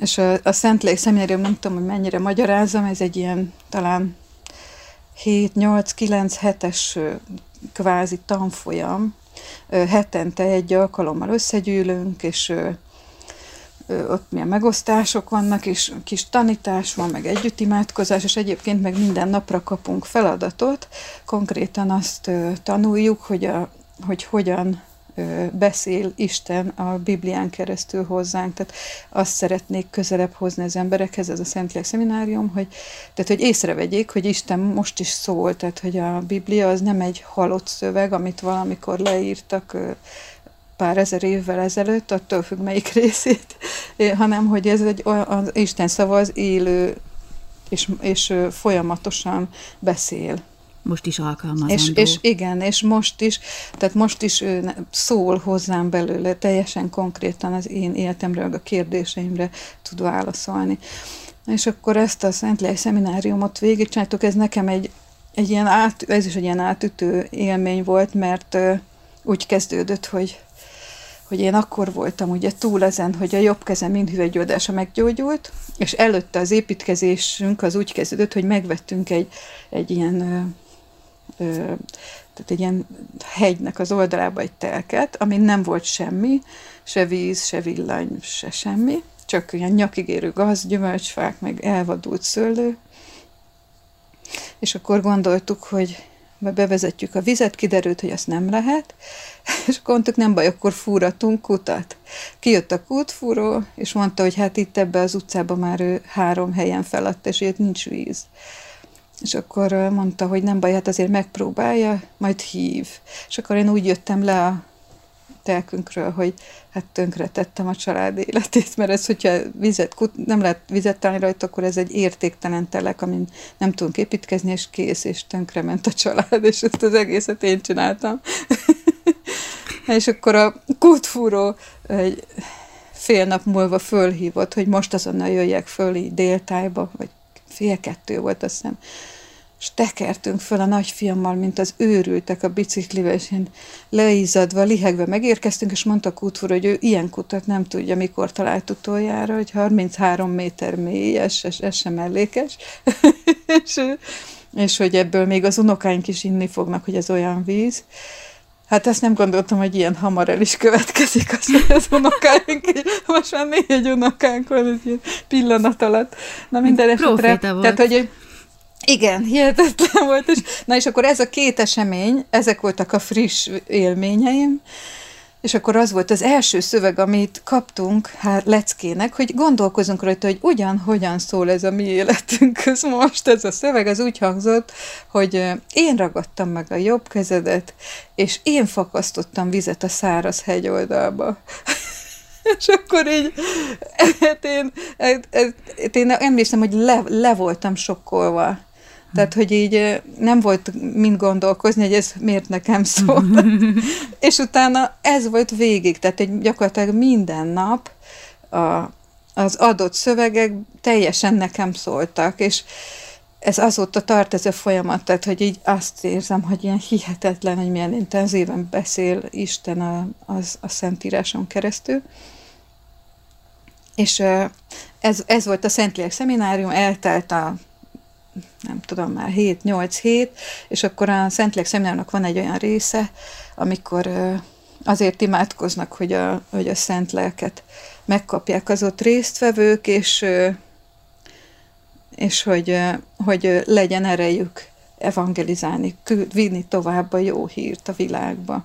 És a, a Szentlélek szeminárium, nem tudom, hogy mennyire magyarázom, ez egy ilyen talán 7-8-9 hetes kvázi tanfolyam. Hetente egy alkalommal összegyűlünk, és ott milyen megosztások vannak, és kis tanítás van, meg együttimádkozás, és egyébként meg minden napra kapunk feladatot. Konkrétan azt tanuljuk, hogy, a, hogy hogyan beszél Isten a Biblián keresztül hozzánk. Tehát azt szeretnék közelebb hozni az emberekhez, ez a Szentlélek szeminárium, hogy, tehát, hogy észrevegyék, hogy Isten most is szól, tehát hogy a Biblia az nem egy halott szöveg, amit valamikor leírtak pár ezer évvel ezelőtt, attól függ melyik (laughs) részét, hanem hogy ez egy az Isten szava az élő, és, és folyamatosan beszél. Most is alkalmazandó. És, és igen, és most is, tehát most is ő szól hozzám belőle, teljesen konkrétan az én életemről, a kérdéseimre tud válaszolni. És akkor ezt a Szentlélek szemináriumot végigcsináltuk, ez nekem egy, egy ilyen át, ez is egy ilyen átütő élmény volt, mert úgy kezdődött, hogy hogy én akkor voltam ugye túl ezen, hogy a jobb kezem mindhüvegygyógyása meggyógyult, és előtte az építkezésünk az úgy kezdődött, hogy megvettünk egy, egy ilyen ö, ö, tehát egy ilyen hegynek az oldalába egy telket, amin nem volt semmi, se víz, se villany, se semmi, csak ilyen nyakigérő gaz, gyümölcsfák, meg elvadult szőlő. És akkor gondoltuk, hogy bevezetjük a vizet, kiderült, hogy azt nem lehet, (laughs) és akkor mondtuk, nem baj, akkor fúratunk kutat. Kijött a kútfúró, és mondta, hogy hát itt ebbe az utcába már ő három helyen feladt, és itt nincs víz. És akkor mondta, hogy nem baj, hát azért megpróbálja, majd hív. És akkor én úgy jöttem le a telkünkről, hogy hát tönkre tettem a család életét, mert ez, hogyha vizet, nem lehet vizet találni rajta, akkor ez egy értéktelen telek, amin nem tudunk építkezni, és kész, és tönkre ment a család, és ezt az egészet én csináltam. (laughs) és akkor a kútfúró egy fél nap múlva fölhívott, hogy most azonnal jöjjek föl így déltájba, vagy fél kettő volt, azt hiszem, és tekertünk föl a nagyfiammal, mint az őrültek a biciklivel, és én leízadva, lihegve megérkeztünk, és mondta útfúr, hogy ő ilyen kutat nem tudja, mikor talált utoljára, hogy 33 méter mélyes, és ez sem mellékes, (laughs) és, és hogy ebből még az unokáink is inni fognak, hogy ez olyan víz. Hát ezt nem gondoltam, hogy ilyen hamar el is következik az, hogy az unokáink, most már négy unokánk van egy pillanat alatt. Na minden esetre, tehát, hogy igen, hihetetlen volt. És, na és akkor ez a két esemény, ezek voltak a friss élményeim, és akkor az volt az első szöveg, amit kaptunk hát leckének, hogy gondolkozunk rajta, hogy ugyan, hogyan szól ez a mi életünkhöz (laughs) most. Ez a szöveg az úgy hangzott, hogy én ragadtam meg a jobb kezedet, és én fakasztottam vizet a száraz hegyoldalba. (laughs) és akkor így, (laughs) hát én, hát, hát én emlékszem, hogy le, le voltam sokkolva Tehát, hogy így nem volt mind gondolkozni, hogy ez miért nekem szól. (laughs) és utána ez volt végig, tehát egy gyakorlatilag minden nap a, az adott szövegek teljesen nekem szóltak, és ez azóta tart ez a folyamat, tehát hogy így azt érzem, hogy ilyen hihetetlen, hogy milyen intenzíven beszél Isten a, az, a Szentíráson keresztül. És ez, ez volt a Szentlélek szeminárium, eltelt a nem tudom már, 7-8 hét, és akkor a Szentlélek szemináriumnak van egy olyan része, amikor azért imádkoznak, hogy a, hogy a szent lelket megkapják az ott résztvevők, és, és hogy, hogy legyen erejük evangelizálni, vinni tovább a jó hírt a világba.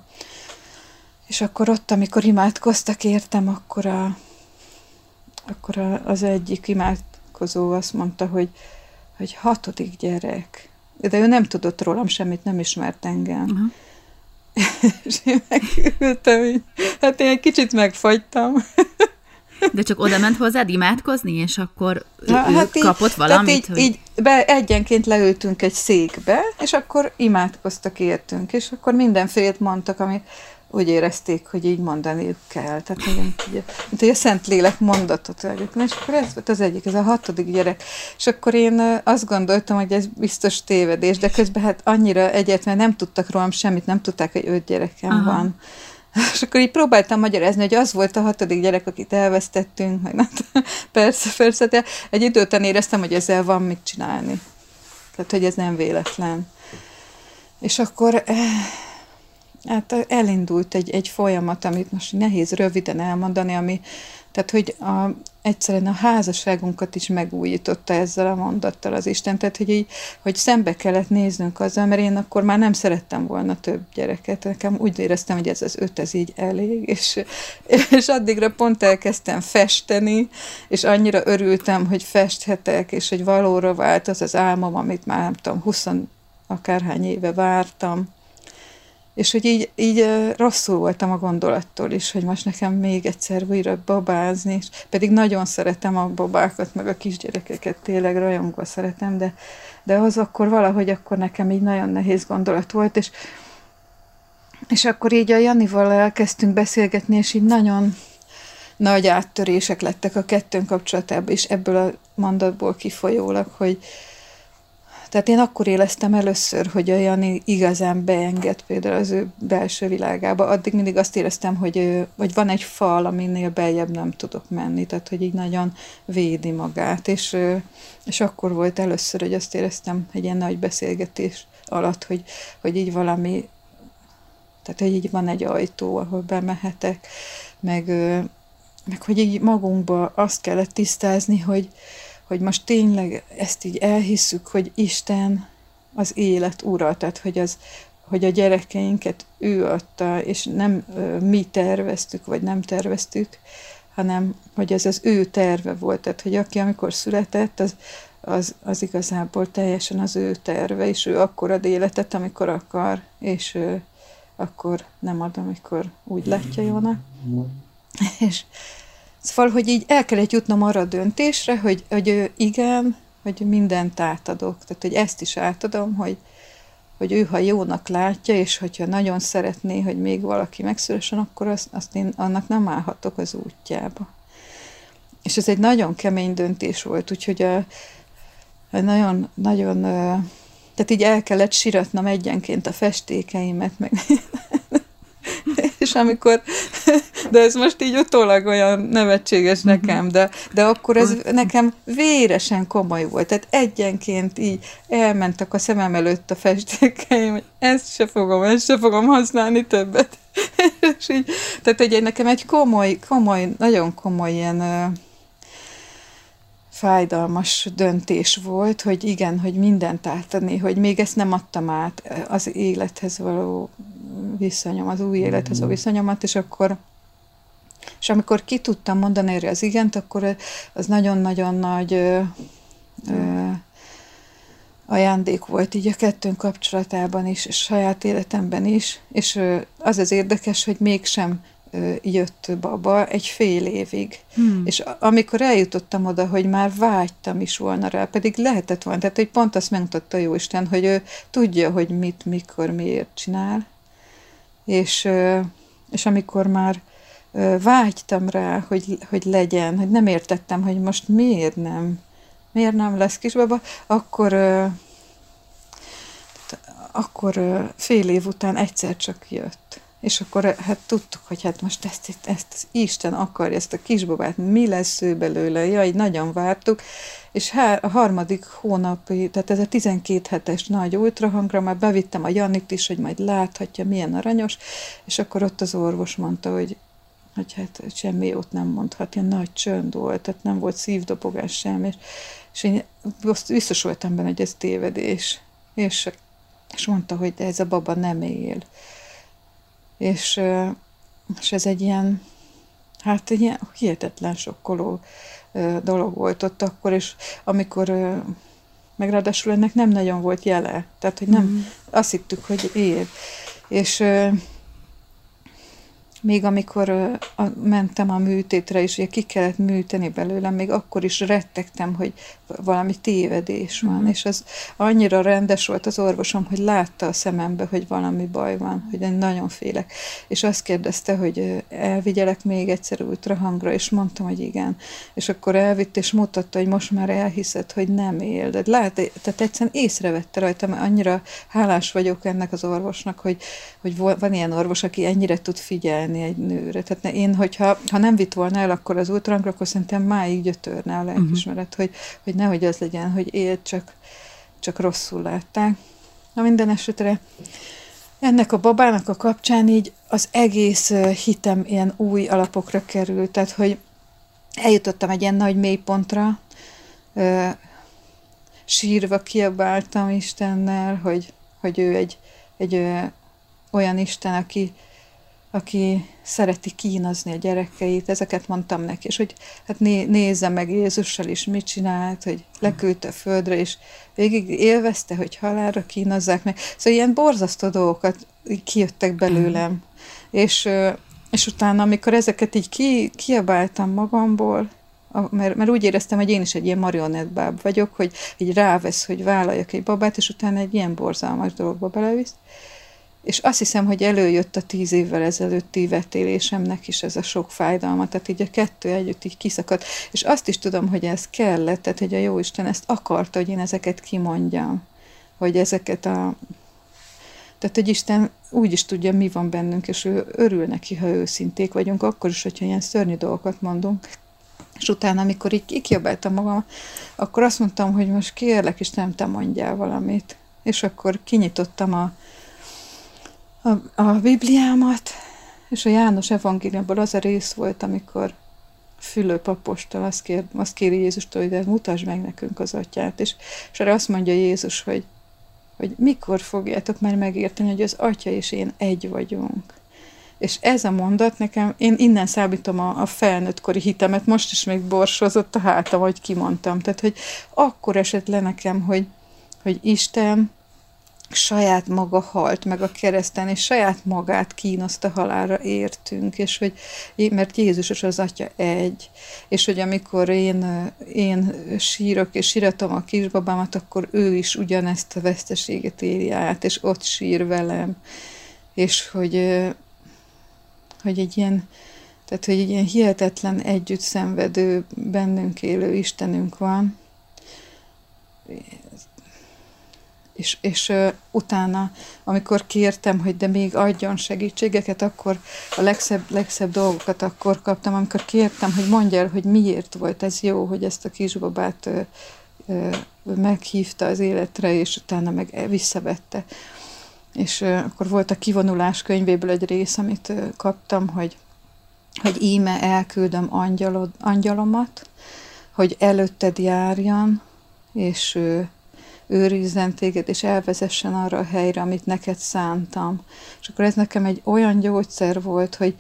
És akkor ott, amikor imádkoztak értem, akkor, a, akkor a, az egyik imádkozó azt mondta, hogy, hogy hatodik gyerek. De ő nem tudott rólam semmit, nem ismert engem. Uh-huh. (laughs) és én megültem, így, hát én egy kicsit megfagytam. De csak oda ment hozzád imádkozni, és akkor Na, ő hát kapott így, valamit? így, hogy... így be, egyenként leültünk egy székbe, és akkor imádkoztak értünk, és akkor mindenfélét mondtak, amit úgy érezték, hogy így mondaniuk kell. Tehát igen, ugye, mint hogy a Szentlélek mondatot vegyük. És akkor ez volt az egyik, ez a hatodik gyerek. És akkor én azt gondoltam, hogy ez biztos tévedés, de közben hát annyira egyetlen nem tudtak rólam semmit, nem tudták, hogy öt gyerekem Aha. van. És akkor így próbáltam magyarázni, hogy az volt a hatodik gyerek, akit elvesztettünk, meg nem, (laughs) persze, persze, de egy idő után éreztem, hogy ezzel van mit csinálni. Tehát, hogy ez nem véletlen. És akkor eh, hát elindult egy, egy folyamat, amit most nehéz röviden elmondani, ami, tehát, hogy a, egyszerűen a házasságunkat is megújította ezzel a mondattal az Isten, tehát, hogy, így, hogy szembe kellett néznünk azzal, mert én akkor már nem szerettem volna több gyereket, nekem úgy éreztem, hogy ez az öt, ez így elég, és, és addigra pont elkezdtem festeni, és annyira örültem, hogy festhetek, és hogy valóra vált az az álmom, amit már nem tudom, 20 akárhány éve vártam, és hogy így, így rosszul voltam a gondolattól is, hogy most nekem még egyszer újra babázni, és pedig nagyon szeretem a babákat, meg a kisgyerekeket, tényleg rajongva szeretem, de, de az akkor valahogy akkor nekem így nagyon nehéz gondolat volt, és, és akkor így a Janival elkezdtünk beszélgetni, és így nagyon nagy áttörések lettek a kettőnk kapcsolatában, és ebből a mondatból kifolyólag, hogy, tehát én akkor éleztem először, hogy a Jani igazán beenged például az ő belső világába. Addig mindig azt éreztem, hogy, hogy van egy fal, aminél beljebb nem tudok menni, tehát hogy így nagyon védi magát. És, és akkor volt először, hogy azt éreztem egy ilyen nagy beszélgetés alatt, hogy, hogy így valami, tehát hogy így van egy ajtó, ahol bemehetek, meg, meg hogy így magunkba azt kellett tisztázni, hogy, hogy most tényleg ezt így elhisszük, hogy Isten az élet ura, tehát hogy, az, hogy a gyerekeinket ő adta, és nem mi terveztük, vagy nem terveztük, hanem hogy ez az ő terve volt, tehát hogy aki amikor született, az, az, az igazából teljesen az ő terve, és ő akkor ad életet, amikor akar, és ő akkor nem ad, amikor úgy látja jónak. (laughs) És, Szóval, hogy így el kellett jutnom arra a döntésre, hogy, hogy igen, hogy mindent átadok. Tehát, hogy ezt is átadom, hogy, hogy ő, ha jónak látja, és hogyha nagyon szeretné, hogy még valaki megszülessen, akkor azt, azt én annak nem állhatok az útjába. És ez egy nagyon kemény döntés volt, úgyhogy a, a nagyon, nagyon, tehát így el kellett siratnom egyenként a festékeimet, meg (laughs) és amikor, (laughs) de ez most így utólag olyan nevetséges mhm. nekem, de, de akkor ez nekem véresen komoly volt. Tehát egyenként így elmentek a szemem előtt a festékeim, hogy ezt se fogom, ezt se fogom használni többet. (laughs) és így, tehát egy nekem egy komoly, komoly, nagyon komoly ilyen fájdalmas döntés volt, hogy igen, hogy mindent átadni, hogy még ezt nem adtam át az élethez való viszonyom, az új élethez a viszonyomat, és akkor és amikor ki tudtam mondani erre az igent, akkor az nagyon-nagyon nagy ö, ö, ajándék volt így a kettőnk kapcsolatában is, és saját életemben is, és ö, az az érdekes, hogy mégsem jött baba egy fél évig. Hmm. És amikor eljutottam oda, hogy már vágytam is volna rá, pedig lehetett volna, tehát hogy pont azt megmutatta Jóisten, hogy ő tudja, hogy mit, mikor, miért csinál. És, és amikor már vágytam rá, hogy, hogy legyen, hogy nem értettem, hogy most miért nem, miért nem lesz kisbaba, akkor akkor fél év után egyszer csak jött. És akkor eh, hát tudtuk, hogy hát most ezt, ezt, ezt Isten akarja, ezt a kisbabát, mi lesz ő belőle, jaj, nagyon vártuk, és há, a harmadik hónap, tehát ez a 12 hetes nagy ultrahangra, már bevittem a Janit is, hogy majd láthatja, milyen aranyos, és akkor ott az orvos mondta, hogy hogy hát semmi ott nem mondhat, ilyen nagy csönd volt, tehát nem volt szívdobogás sem, és, és én biztos voltam benne, hogy ez tévedés. És, és mondta, hogy ez a baba nem él. És, és ez egy ilyen, hát egy ilyen hihetetlen sokkoló dolog volt ott akkor, és amikor meg ráadásul ennek nem nagyon volt jele, tehát hogy nem, mm. azt hittük, hogy él. És még amikor a, mentem a műtétre, és ugye ki kellett műteni belőlem, még akkor is rettegtem, hogy valami tévedés van, mm. és az annyira rendes volt az orvosom, hogy látta a szemembe, hogy valami baj van, hogy én nagyon félek. És azt kérdezte, hogy elvigyelek még egyszer ultrahangra, és mondtam, hogy igen. És akkor elvitt, és mutatta, hogy most már elhiszed, hogy nem él. De lát, tehát egyszerűen észrevette rajtam, annyira hálás vagyok ennek az orvosnak, hogy, hogy van ilyen orvos, aki ennyire tud figyelni, tenni egy nőre. Tehát én, hogyha ha nem vitt volna el akkor az ultrangra, akkor szerintem máig gyötörne a lelkismeret, uh-huh. hogy, hogy nehogy az legyen, hogy élt, csak, csak rosszul látták. Na minden esetre ennek a babának a kapcsán így az egész hitem ilyen új alapokra került, tehát hogy eljutottam egy ilyen nagy mélypontra, sírva kiabáltam Istennel, hogy, hogy ő egy, egy olyan Isten, aki, aki szereti kínozni a gyerekeit, ezeket mondtam neki, és hogy hát né, nézze meg Jézussal is, mit csinált, hogy leküldte a földre, és végig élvezte, hogy halálra kínozzák meg. Szóval ilyen borzasztó dolgokat kijöttek belőlem. Mm. És, és utána, amikor ezeket így ki, kiabáltam magamból, mert, mert úgy éreztem, hogy én is egy ilyen marionettbáb vagyok, hogy így rávesz, hogy vállaljak egy babát, és utána egy ilyen borzalmas dologba belevisz. És azt hiszem, hogy előjött a tíz évvel ezelőtti vetélésemnek is ez a sok fájdalma, tehát így a kettő együtt így kiszakadt. És azt is tudom, hogy ez kellett, tehát hogy a Jóisten ezt akarta, hogy én ezeket kimondjam, hogy ezeket a... Tehát, hogy Isten úgy is tudja, mi van bennünk, és ő örül neki, ha őszinték vagyunk, akkor is, hogyha ilyen szörnyű dolgokat mondunk. És utána, amikor így kikiabáltam magam, akkor azt mondtam, hogy most kérlek, és nem te mondjál valamit. És akkor kinyitottam a, a, a Bibliámat, és a János evangéliumból az a rész volt, amikor Fülöp apostol azt, kér, azt kéri Jézustól, hogy de mutasd meg nekünk az atyát. És, és erre azt mondja Jézus, hogy, hogy mikor fogjátok már megérteni, hogy az atya és én egy vagyunk. És ez a mondat nekem, én innen szállítom a, a felnőttkori hitemet, most is még borsozott a hátam, hogy kimondtam. Tehát, hogy akkor esett le nekem, hogy, hogy Isten saját maga halt meg a kereszten, és saját magát kínoszta halára értünk, és hogy, mert Jézus és az Atya egy, és hogy amikor én, én sírok és síratom a kisbabámat, akkor ő is ugyanezt a veszteséget éri át, és ott sír velem, és hogy, hogy egy ilyen, tehát, hogy egy ilyen hihetetlen együtt szenvedő, bennünk élő Istenünk van, és, és uh, utána, amikor kértem, hogy de még adjon segítségeket, akkor a legszebb, legszebb dolgokat akkor kaptam, amikor kértem, hogy mondja el, hogy miért volt ez jó, hogy ezt a kisbabát uh, uh, meghívta az életre, és utána meg visszavette. És uh, akkor volt a kivonulás könyvéből egy rész, amit uh, kaptam, hogy, hogy íme elküldöm angyalod, angyalomat, hogy előtted járjan, és uh, őrizzen téged, és elvezessen arra a helyre, amit neked szántam. És akkor ez nekem egy olyan gyógyszer volt, hogy,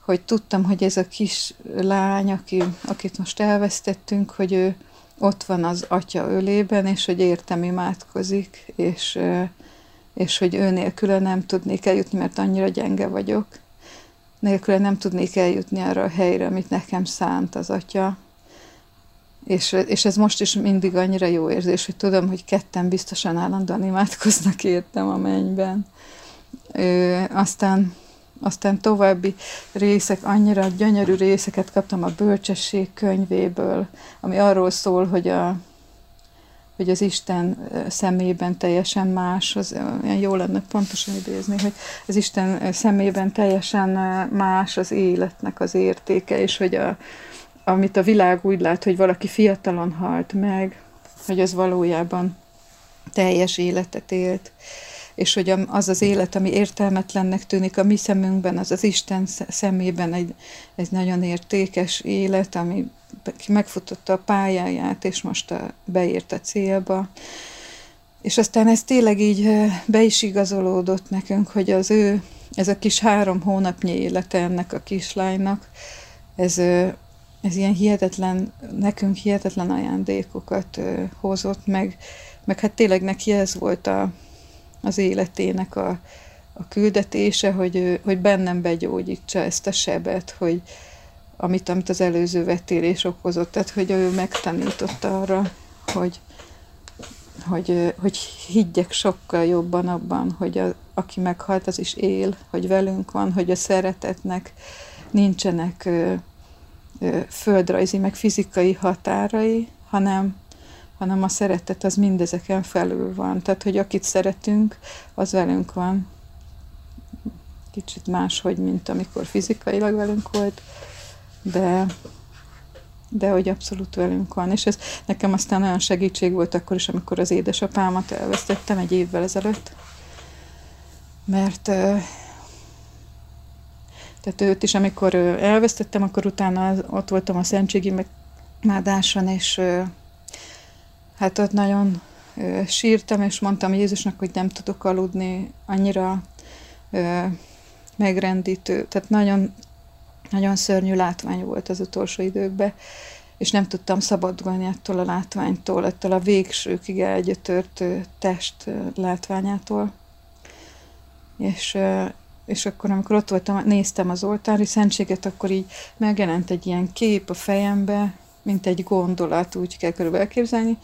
hogy tudtam, hogy ez a kis lány, aki, akit most elvesztettünk, hogy ő ott van az atya ölében, és hogy értem imádkozik, és, és hogy ő nélküle nem tudnék eljutni, mert annyira gyenge vagyok. nélkül nem tudnék eljutni arra a helyre, amit nekem szánt az atya. És, és ez most is mindig annyira jó érzés, hogy tudom, hogy ketten biztosan állandóan imádkoznak értem a mennyben. Ö, aztán, aztán további részek, annyira gyönyörű részeket kaptam a bölcsesség könyvéből, ami arról szól, hogy a, hogy az Isten szemében teljesen más, az olyan jó lenne pontosan idézni, hogy az Isten szemében teljesen más az életnek az értéke, és hogy a, amit a világ úgy lát, hogy valaki fiatalon halt meg, hogy az valójában teljes életet élt, és hogy az az élet, ami értelmetlennek tűnik a mi szemünkben, az az Isten szemében egy, egy nagyon értékes élet, ami megfutotta a pályáját, és most a, beért a célba. És aztán ez tényleg így be is igazolódott nekünk, hogy az ő, ez a kis három hónapnyi élete ennek a kislánynak, ez, ez ilyen hihetetlen, nekünk hihetetlen ajándékokat hozott, meg, meg hát tényleg neki ez volt a, az életének a, a küldetése, hogy, hogy bennem begyógyítsa ezt a sebet, hogy, amit, amit az előző vetélés okozott. Tehát, hogy ő megtanította arra, hogy, hogy, hogy higgyek sokkal jobban abban, hogy a, aki meghalt, az is él, hogy velünk van, hogy a szeretetnek nincsenek ö, ö, földrajzi, meg fizikai határai, hanem, hanem a szeretet az mindezeken felül van. Tehát, hogy akit szeretünk, az velünk van. Kicsit máshogy, mint amikor fizikailag velünk volt, de, de hogy abszolút velünk van. És ez nekem aztán olyan segítség volt akkor is, amikor az édesapámat elvesztettem egy évvel ezelőtt, mert tehát őt is, amikor elvesztettem, akkor utána ott voltam a Szentségi megmádáson, és hát ott nagyon sírtam, és mondtam Jézusnak, hogy nem tudok aludni, annyira megrendítő, tehát nagyon nagyon szörnyű látvány volt az utolsó időkben, és nem tudtam szabadulni ettől a látványtól, ettől a végsőkig elgyötört test látványától. És, és akkor, amikor ott voltam, néztem az oltári szentséget, akkor így megjelent egy ilyen kép a fejembe, mint egy gondolat, úgy kell körülbelül elképzelni,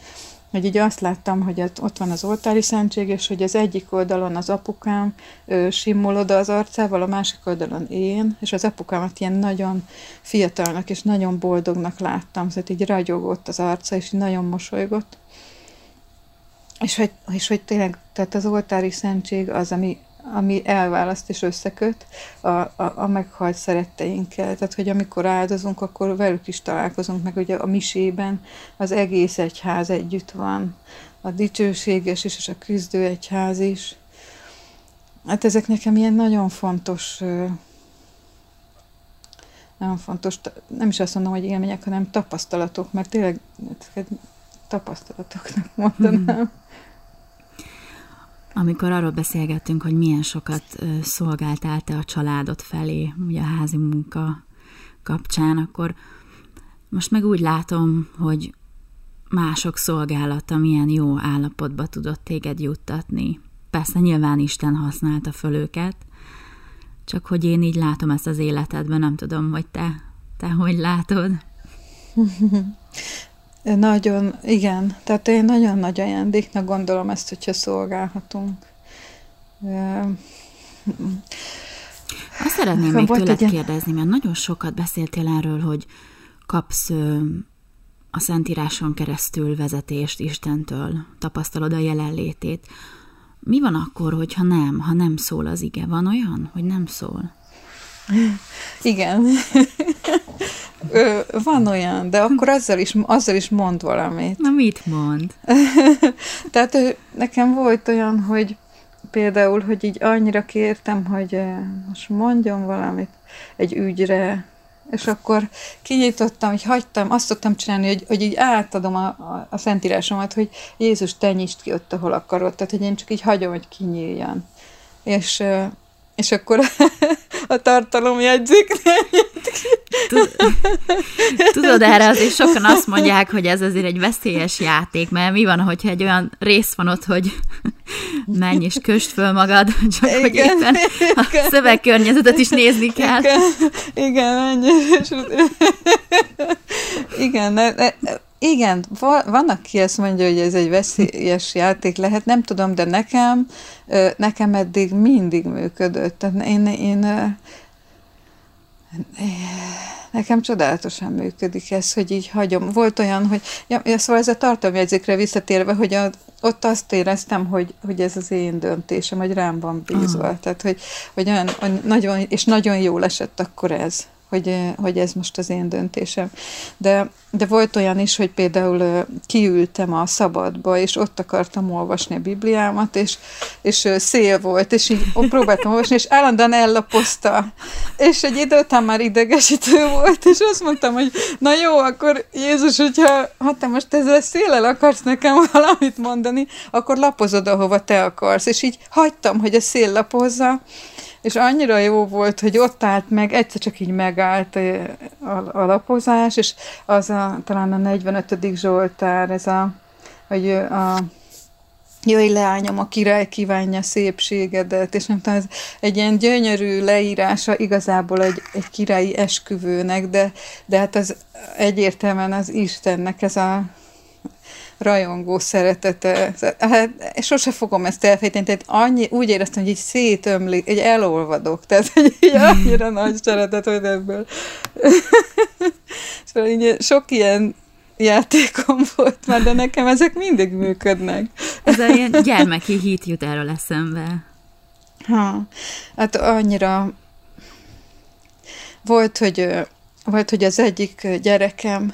hogy így azt láttam, hogy ott van az oltári szentség, és hogy az egyik oldalon az apukám ő, simul oda az arcával, a másik oldalon én, és az apukámat ilyen nagyon fiatalnak és nagyon boldognak láttam, szóval így ragyogott az arca, és nagyon mosolygott. És hogy, és hogy tényleg, tehát az oltári szentség az, ami ami elválaszt és összeköt a, a, a meghalt szeretteinkkel. Tehát, hogy amikor áldozunk, akkor velük is találkozunk, meg ugye a misében az egész egyház együtt van. A dicsőséges is, és a küzdő egyház is. Hát ezek nekem ilyen nagyon fontos nagyon fontos, nem is azt mondom, hogy élmények, hanem tapasztalatok, mert tényleg tapasztalatoknak (laughs) mondanám. Mm. Amikor arról beszélgettünk, hogy milyen sokat szolgáltál te a családod felé, ugye a házi munka kapcsán, akkor most meg úgy látom, hogy mások szolgálata milyen jó állapotba tudott téged juttatni. Persze nyilván Isten használta föl őket, csak hogy én így látom ezt az életedben, nem tudom, hogy te, te hogy látod. (laughs) Nagyon, igen. Tehát én nagyon nagy ajándéknak gondolom ezt, hogyha szolgálhatunk. Azt szeretném még tőled egy... kérdezni, mert nagyon sokat beszéltél erről, hogy kapsz a Szentíráson keresztül vezetést Istentől, tapasztalod a jelenlétét. Mi van akkor, hogyha nem, ha nem szól az ige? Van olyan, hogy nem szól? Igen. Ö, van olyan, de akkor azzal is, azzal is mond valamit. Na mit mond? (laughs) Tehát nekem volt olyan, hogy például, hogy így annyira kértem, hogy most mondjon valamit egy ügyre, és akkor kinyitottam, hogy hagytam, azt szoktam csinálni, hogy, hogy így átadom a, a, a szentírásomat, hogy Jézus, te nyisd ki ott, ahol akarod, tehát hogy én csak így hagyom, hogy kinyíljan. És, és akkor (laughs) a tartalom jegyzik, Tudod, erre azért sokan azt mondják, hogy ez azért egy veszélyes játék, mert mi van, hogyha egy olyan rész van ott, hogy (laughs) menj és köst föl magad, csak igen, hogy éppen a szövegkörnyezetet is nézni kell. Igen, igen menj és... (laughs) Igen, ne, ne, igen, van, aki ezt mondja, hogy ez egy veszélyes játék lehet, nem tudom, de nekem, nekem eddig mindig működött. Tehát én, én nekem csodálatosan működik ez, hogy így hagyom. Volt olyan, hogy, ja, szóval ez a tartalomjegyzékre visszatérve, hogy a, ott azt éreztem, hogy, hogy ez az én döntésem, hogy rám van bízva. Uh-huh. Tehát, hogy, hogy olyan, nagyon, és nagyon jól esett akkor ez hogy, hogy ez most az én döntésem. De, de volt olyan is, hogy például kiültem a szabadba, és ott akartam olvasni a Bibliámat, és, és szél volt, és így próbáltam olvasni, és állandóan ellapozta. És egy idő után már idegesítő volt, és azt mondtam, hogy na jó, akkor Jézus, hogyha ha te most ezzel szélel akarsz nekem (laughs) valamit mondani, akkor lapozod, ahova te akarsz. És így hagytam, hogy a szél lapozza, és annyira jó volt, hogy ott állt meg, egyszer csak így megállt a, a lapozás, és az a, talán a 45. Zsoltár, ez a, hogy a Jöjj leányom, a király kívánja szépségedet, és nem tudom, ez egy ilyen gyönyörű leírása igazából egy, egy királyi esküvőnek, de, de hát az egyértelműen az Istennek ez a rajongó szeretete. Hát sose fogom ezt elfejteni, tehát annyi, úgy éreztem, hogy így szétömlik, egy elolvadok, tehát hogy így annyira nagy szeretet, hogy ebből. (laughs) szóval így sok ilyen játékom volt már, de nekem ezek mindig működnek. Ez a ilyen gyermeki hit jut erről eszembe. Ha, hát annyira volt, hogy volt, hogy az egyik gyerekem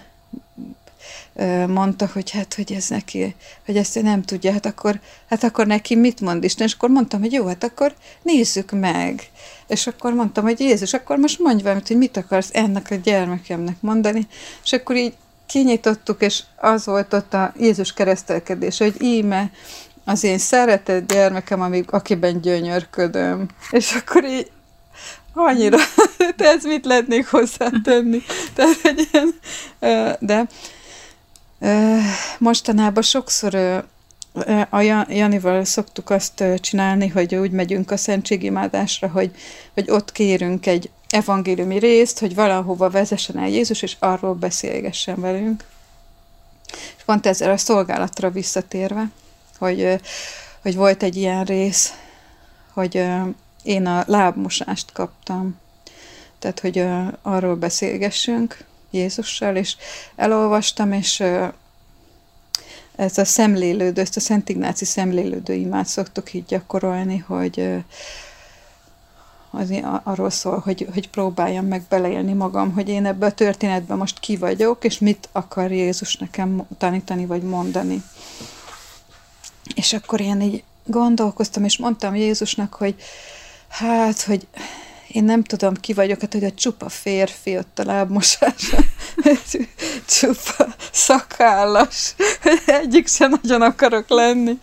mondta, hogy hát, hogy ez neki, hogy ezt ő nem tudja, hát akkor, hát akkor neki mit mond Isten? És akkor mondtam, hogy jó, hát akkor nézzük meg. És akkor mondtam, hogy Jézus, akkor most mondj valamit, hogy mit akarsz ennek a gyermekemnek mondani. És akkor így kinyitottuk, és az volt ott a Jézus keresztelkedés, hogy íme az én szeretett gyermekem, amíg, akiben gyönyörködöm. És akkor így annyira, (laughs) te ez mit lehetnék hozzátenni? Tehát egy ilyen, de Mostanában sokszor a Janival szoktuk azt csinálni, hogy úgy megyünk a szentségimádásra, hogy, hogy ott kérünk egy evangéliumi részt, hogy valahova vezessen el Jézus, és arról beszélgessen velünk. És pont ezzel a szolgálatra visszatérve, hogy, hogy volt egy ilyen rész, hogy én a lábmosást kaptam. Tehát, hogy arról beszélgessünk, Jézussal, és elolvastam, és ez a szemlélődő, ezt a Szent Ignáci szemlélődő imát szoktuk így gyakorolni, hogy az arról szól, hogy, hogy próbáljam meg beleélni magam, hogy én ebbe a történetben most ki vagyok, és mit akar Jézus nekem tanítani vagy mondani. És akkor én így gondolkoztam, és mondtam Jézusnak, hogy hát, hogy én nem tudom, ki vagyok, hát hogy a csupa férfi ott a lábmosása, (laughs) csupa szakállas, egyik sem nagyon akarok lenni.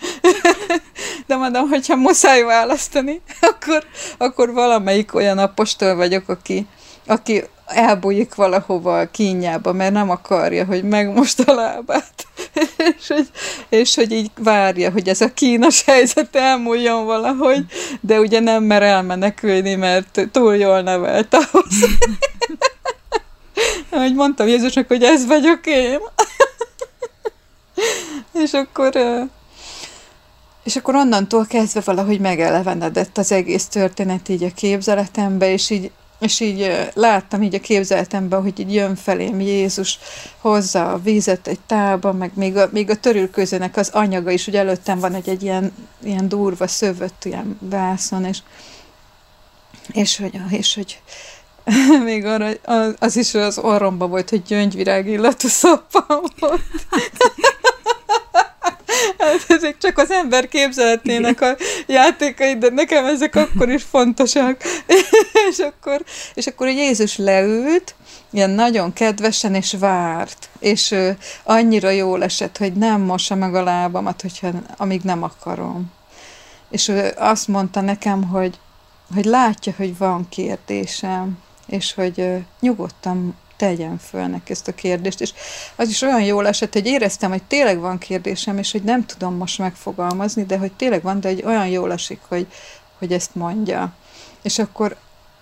De mondom, hogyha muszáj választani, akkor, akkor valamelyik olyan apostol vagyok, aki, aki elbújik valahova a kínjába, mert nem akarja, hogy megmost a lábát, (laughs) és, hogy, és hogy így várja, hogy ez a kínos helyzet elmúljon valahogy, de ugye nem mer elmenekülni, mert túl jól nevelt ahhoz. (laughs) Ahogy mondtam Jézusnak, hogy ez vagyok én. (laughs) és akkor és akkor onnantól kezdve valahogy megelevenedett az egész történet így a képzeletembe, és így és így láttam így a képzeletemben, hogy így jön felém Jézus, hozza a vízet egy tálba, meg még a, még a törülközőnek az anyaga is, hogy előttem van egy, egy ilyen, ilyen durva szövött ilyen vászon, és, és hogy, és hogy (laughs) még arra, az is az orromba volt, hogy gyöngyvirág illatú szappan volt. (laughs) Hát ezek csak az ember képzeletnének a játékai, de nekem ezek akkor is fontosak. (laughs) és, akkor, és akkor Jézus leült, ilyen nagyon kedvesen, és várt. És ö, annyira jól esett, hogy nem mossa meg a lábamat, hogyha, amíg nem akarom. És ő azt mondta nekem, hogy, hogy látja, hogy van kérdésem, és hogy nyugodtan tegyen föl neki ezt a kérdést, és az is olyan jól esett, hogy éreztem, hogy tényleg van kérdésem, és hogy nem tudom most megfogalmazni, de hogy tényleg van, de hogy olyan jól esik, hogy, hogy ezt mondja. És akkor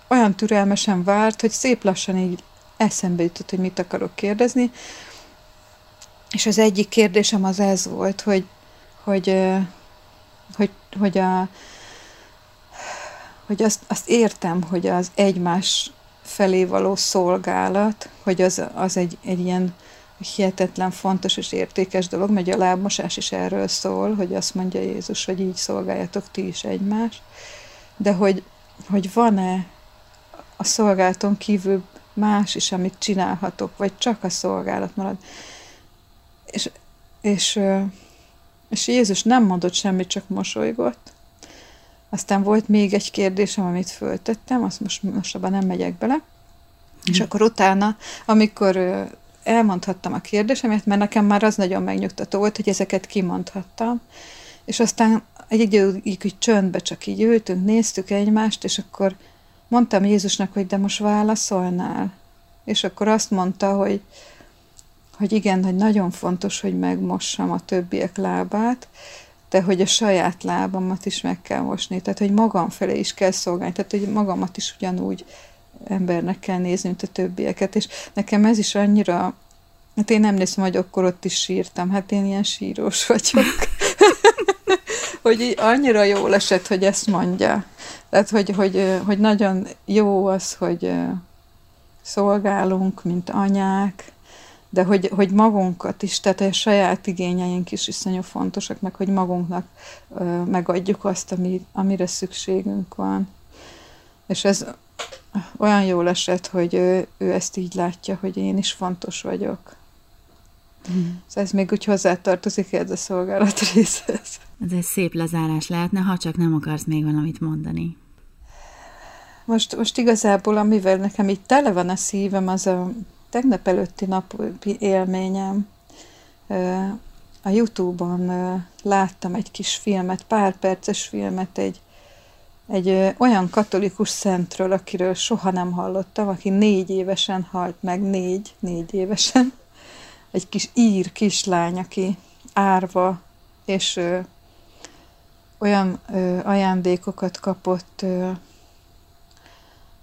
olyan türelmesen várt, hogy szép lassan így eszembe jutott, hogy mit akarok kérdezni, és az egyik kérdésem az ez volt, hogy, hogy, hogy, hogy, a, hogy azt, azt értem, hogy az egymás felé való szolgálat, hogy az, az egy, egy ilyen hihetetlen fontos és értékes dolog, mert a lábmosás is erről szól, hogy azt mondja Jézus, hogy így szolgáljatok ti is egymást, de hogy, hogy van-e a szolgálaton kívül más is, amit csinálhatok, vagy csak a szolgálat marad. És, és, és Jézus nem mondott semmit, csak mosolygott. Aztán volt még egy kérdésem, amit föltettem, azt most, most abban nem megyek bele. Mm. És akkor utána, amikor elmondhattam a kérdésemet, mert nekem már az nagyon megnyugtató volt, hogy ezeket kimondhattam, és aztán egy időig így csöndbe csak így ültünk, néztük egymást, és akkor mondtam Jézusnak, hogy de most válaszolnál. És akkor azt mondta, hogy, hogy igen, hogy nagyon fontos, hogy megmossam a többiek lábát, de hogy a saját lábamat is meg kell mosni, tehát hogy magam felé is kell szolgálni, tehát hogy magamat is ugyanúgy embernek kell nézni, mint a többieket, és nekem ez is annyira, hát én nem nézem, hogy akkor ott is sírtam, hát én ilyen sírós (laughs) vagyok, (laughs) hogy így annyira jó esett, hogy ezt mondja. Tehát, hogy, hogy, hogy nagyon jó az, hogy szolgálunk, mint anyák, de hogy, hogy magunkat is, tehát a saját igényeink is iszonyú fontosak, meg hogy magunknak ö, megadjuk azt, ami, amire szükségünk van. És ez olyan jól esett, hogy ő, ő ezt így látja, hogy én is fontos vagyok. Mm. Szóval ez még úgy hozzátartozik ez a szolgálat részhez. Ez egy szép lezárás lehetne, ha csak nem akarsz még valamit mondani. Most, most igazából, amivel nekem így tele van a szívem, az a tegnap előtti napi élményem. A Youtube-on láttam egy kis filmet, pár perces filmet egy, egy olyan katolikus szentről, akiről soha nem hallottam, aki négy évesen halt meg, négy, négy évesen. Egy kis ír kislány, aki árva, és ö, olyan ö, ajándékokat kapott ö,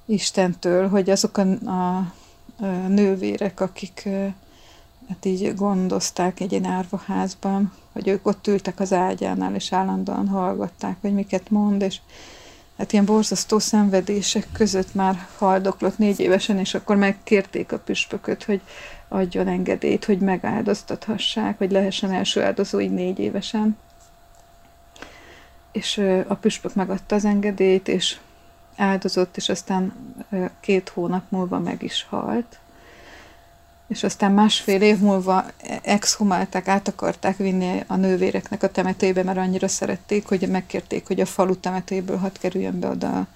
Istentől, hogy azok a, a nővérek, akik hát így gondozták egy árvaházban, hogy ők ott ültek az ágyánál, és állandóan hallgatták, hogy miket mond, és hát ilyen borzasztó szenvedések között már haldoklott négy évesen, és akkor megkérték a püspököt, hogy adjon engedélyt, hogy megáldoztathassák, hogy lehessen első áldozó így négy évesen. És a püspök megadta az engedélyt, és áldozott, és aztán két hónap múlva meg is halt. És aztán másfél év múlva exhumálták, át akarták vinni a nővéreknek a temetőbe, mert annyira szerették, hogy megkérték, hogy a falu temetőből hat kerüljön be oda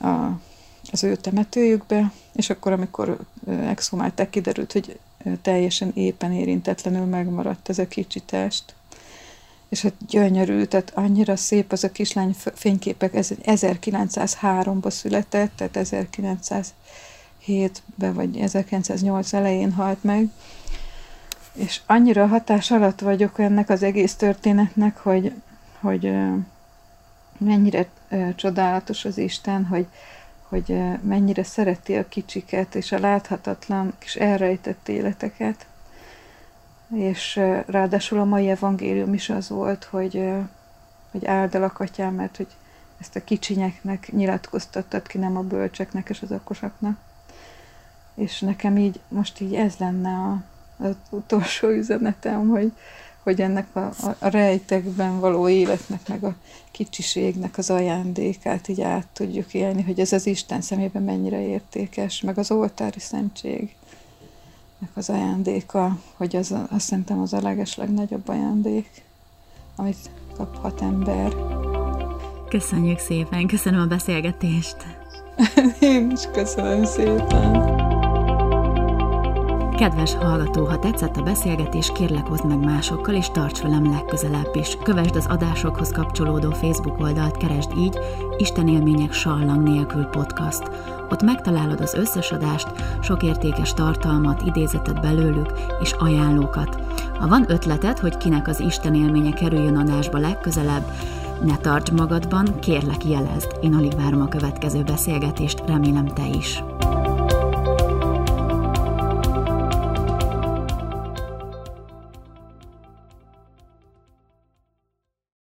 a, az ő temetőjükbe, és akkor, amikor exhumálták, kiderült, hogy teljesen éppen érintetlenül megmaradt ez a kicsi test és hát gyönyörű, tehát annyira szép az a kislány fényképek, ez 1903-ban született, tehát 1907-ben vagy 1908 elején halt meg, és annyira hatás alatt vagyok ennek az egész történetnek, hogy, hogy mennyire csodálatos az Isten, hogy, hogy mennyire szereti a kicsiket és a láthatatlan kis elrejtett életeket, és ráadásul a mai evangélium is az volt, hogy, hogy áldalak atyám, mert hogy ezt a kicsinyeknek nyilatkoztattad ki, nem a bölcseknek és az okosaknak. És nekem így, most így ez lenne a, az utolsó üzenetem, hogy, hogy ennek a, a, a rejtekben való életnek, meg a kicsiségnek az ajándékát így át tudjuk élni, hogy ez az Isten szemében mennyire értékes, meg az oltári szentség az ajándéka, hogy az, azt szerintem az a leges legnagyobb ajándék, amit kaphat ember. Köszönjük szépen, köszönöm a beszélgetést. (laughs) Én is köszönöm szépen. Kedves hallgató, ha tetszett a beszélgetés, kérlek hozd meg másokkal, és tarts velem legközelebb is. Kövesd az adásokhoz kapcsolódó Facebook oldalt, keresd így Isten élmények sallang nélkül podcast. Ott megtalálod az összes adást, sok értékes tartalmat, idézetet belőlük és ajánlókat. Ha van ötleted, hogy kinek az Isten élménye kerüljön adásba legközelebb, ne tarts magadban, kérlek jelezd. Én alig várom a következő beszélgetést, remélem te is.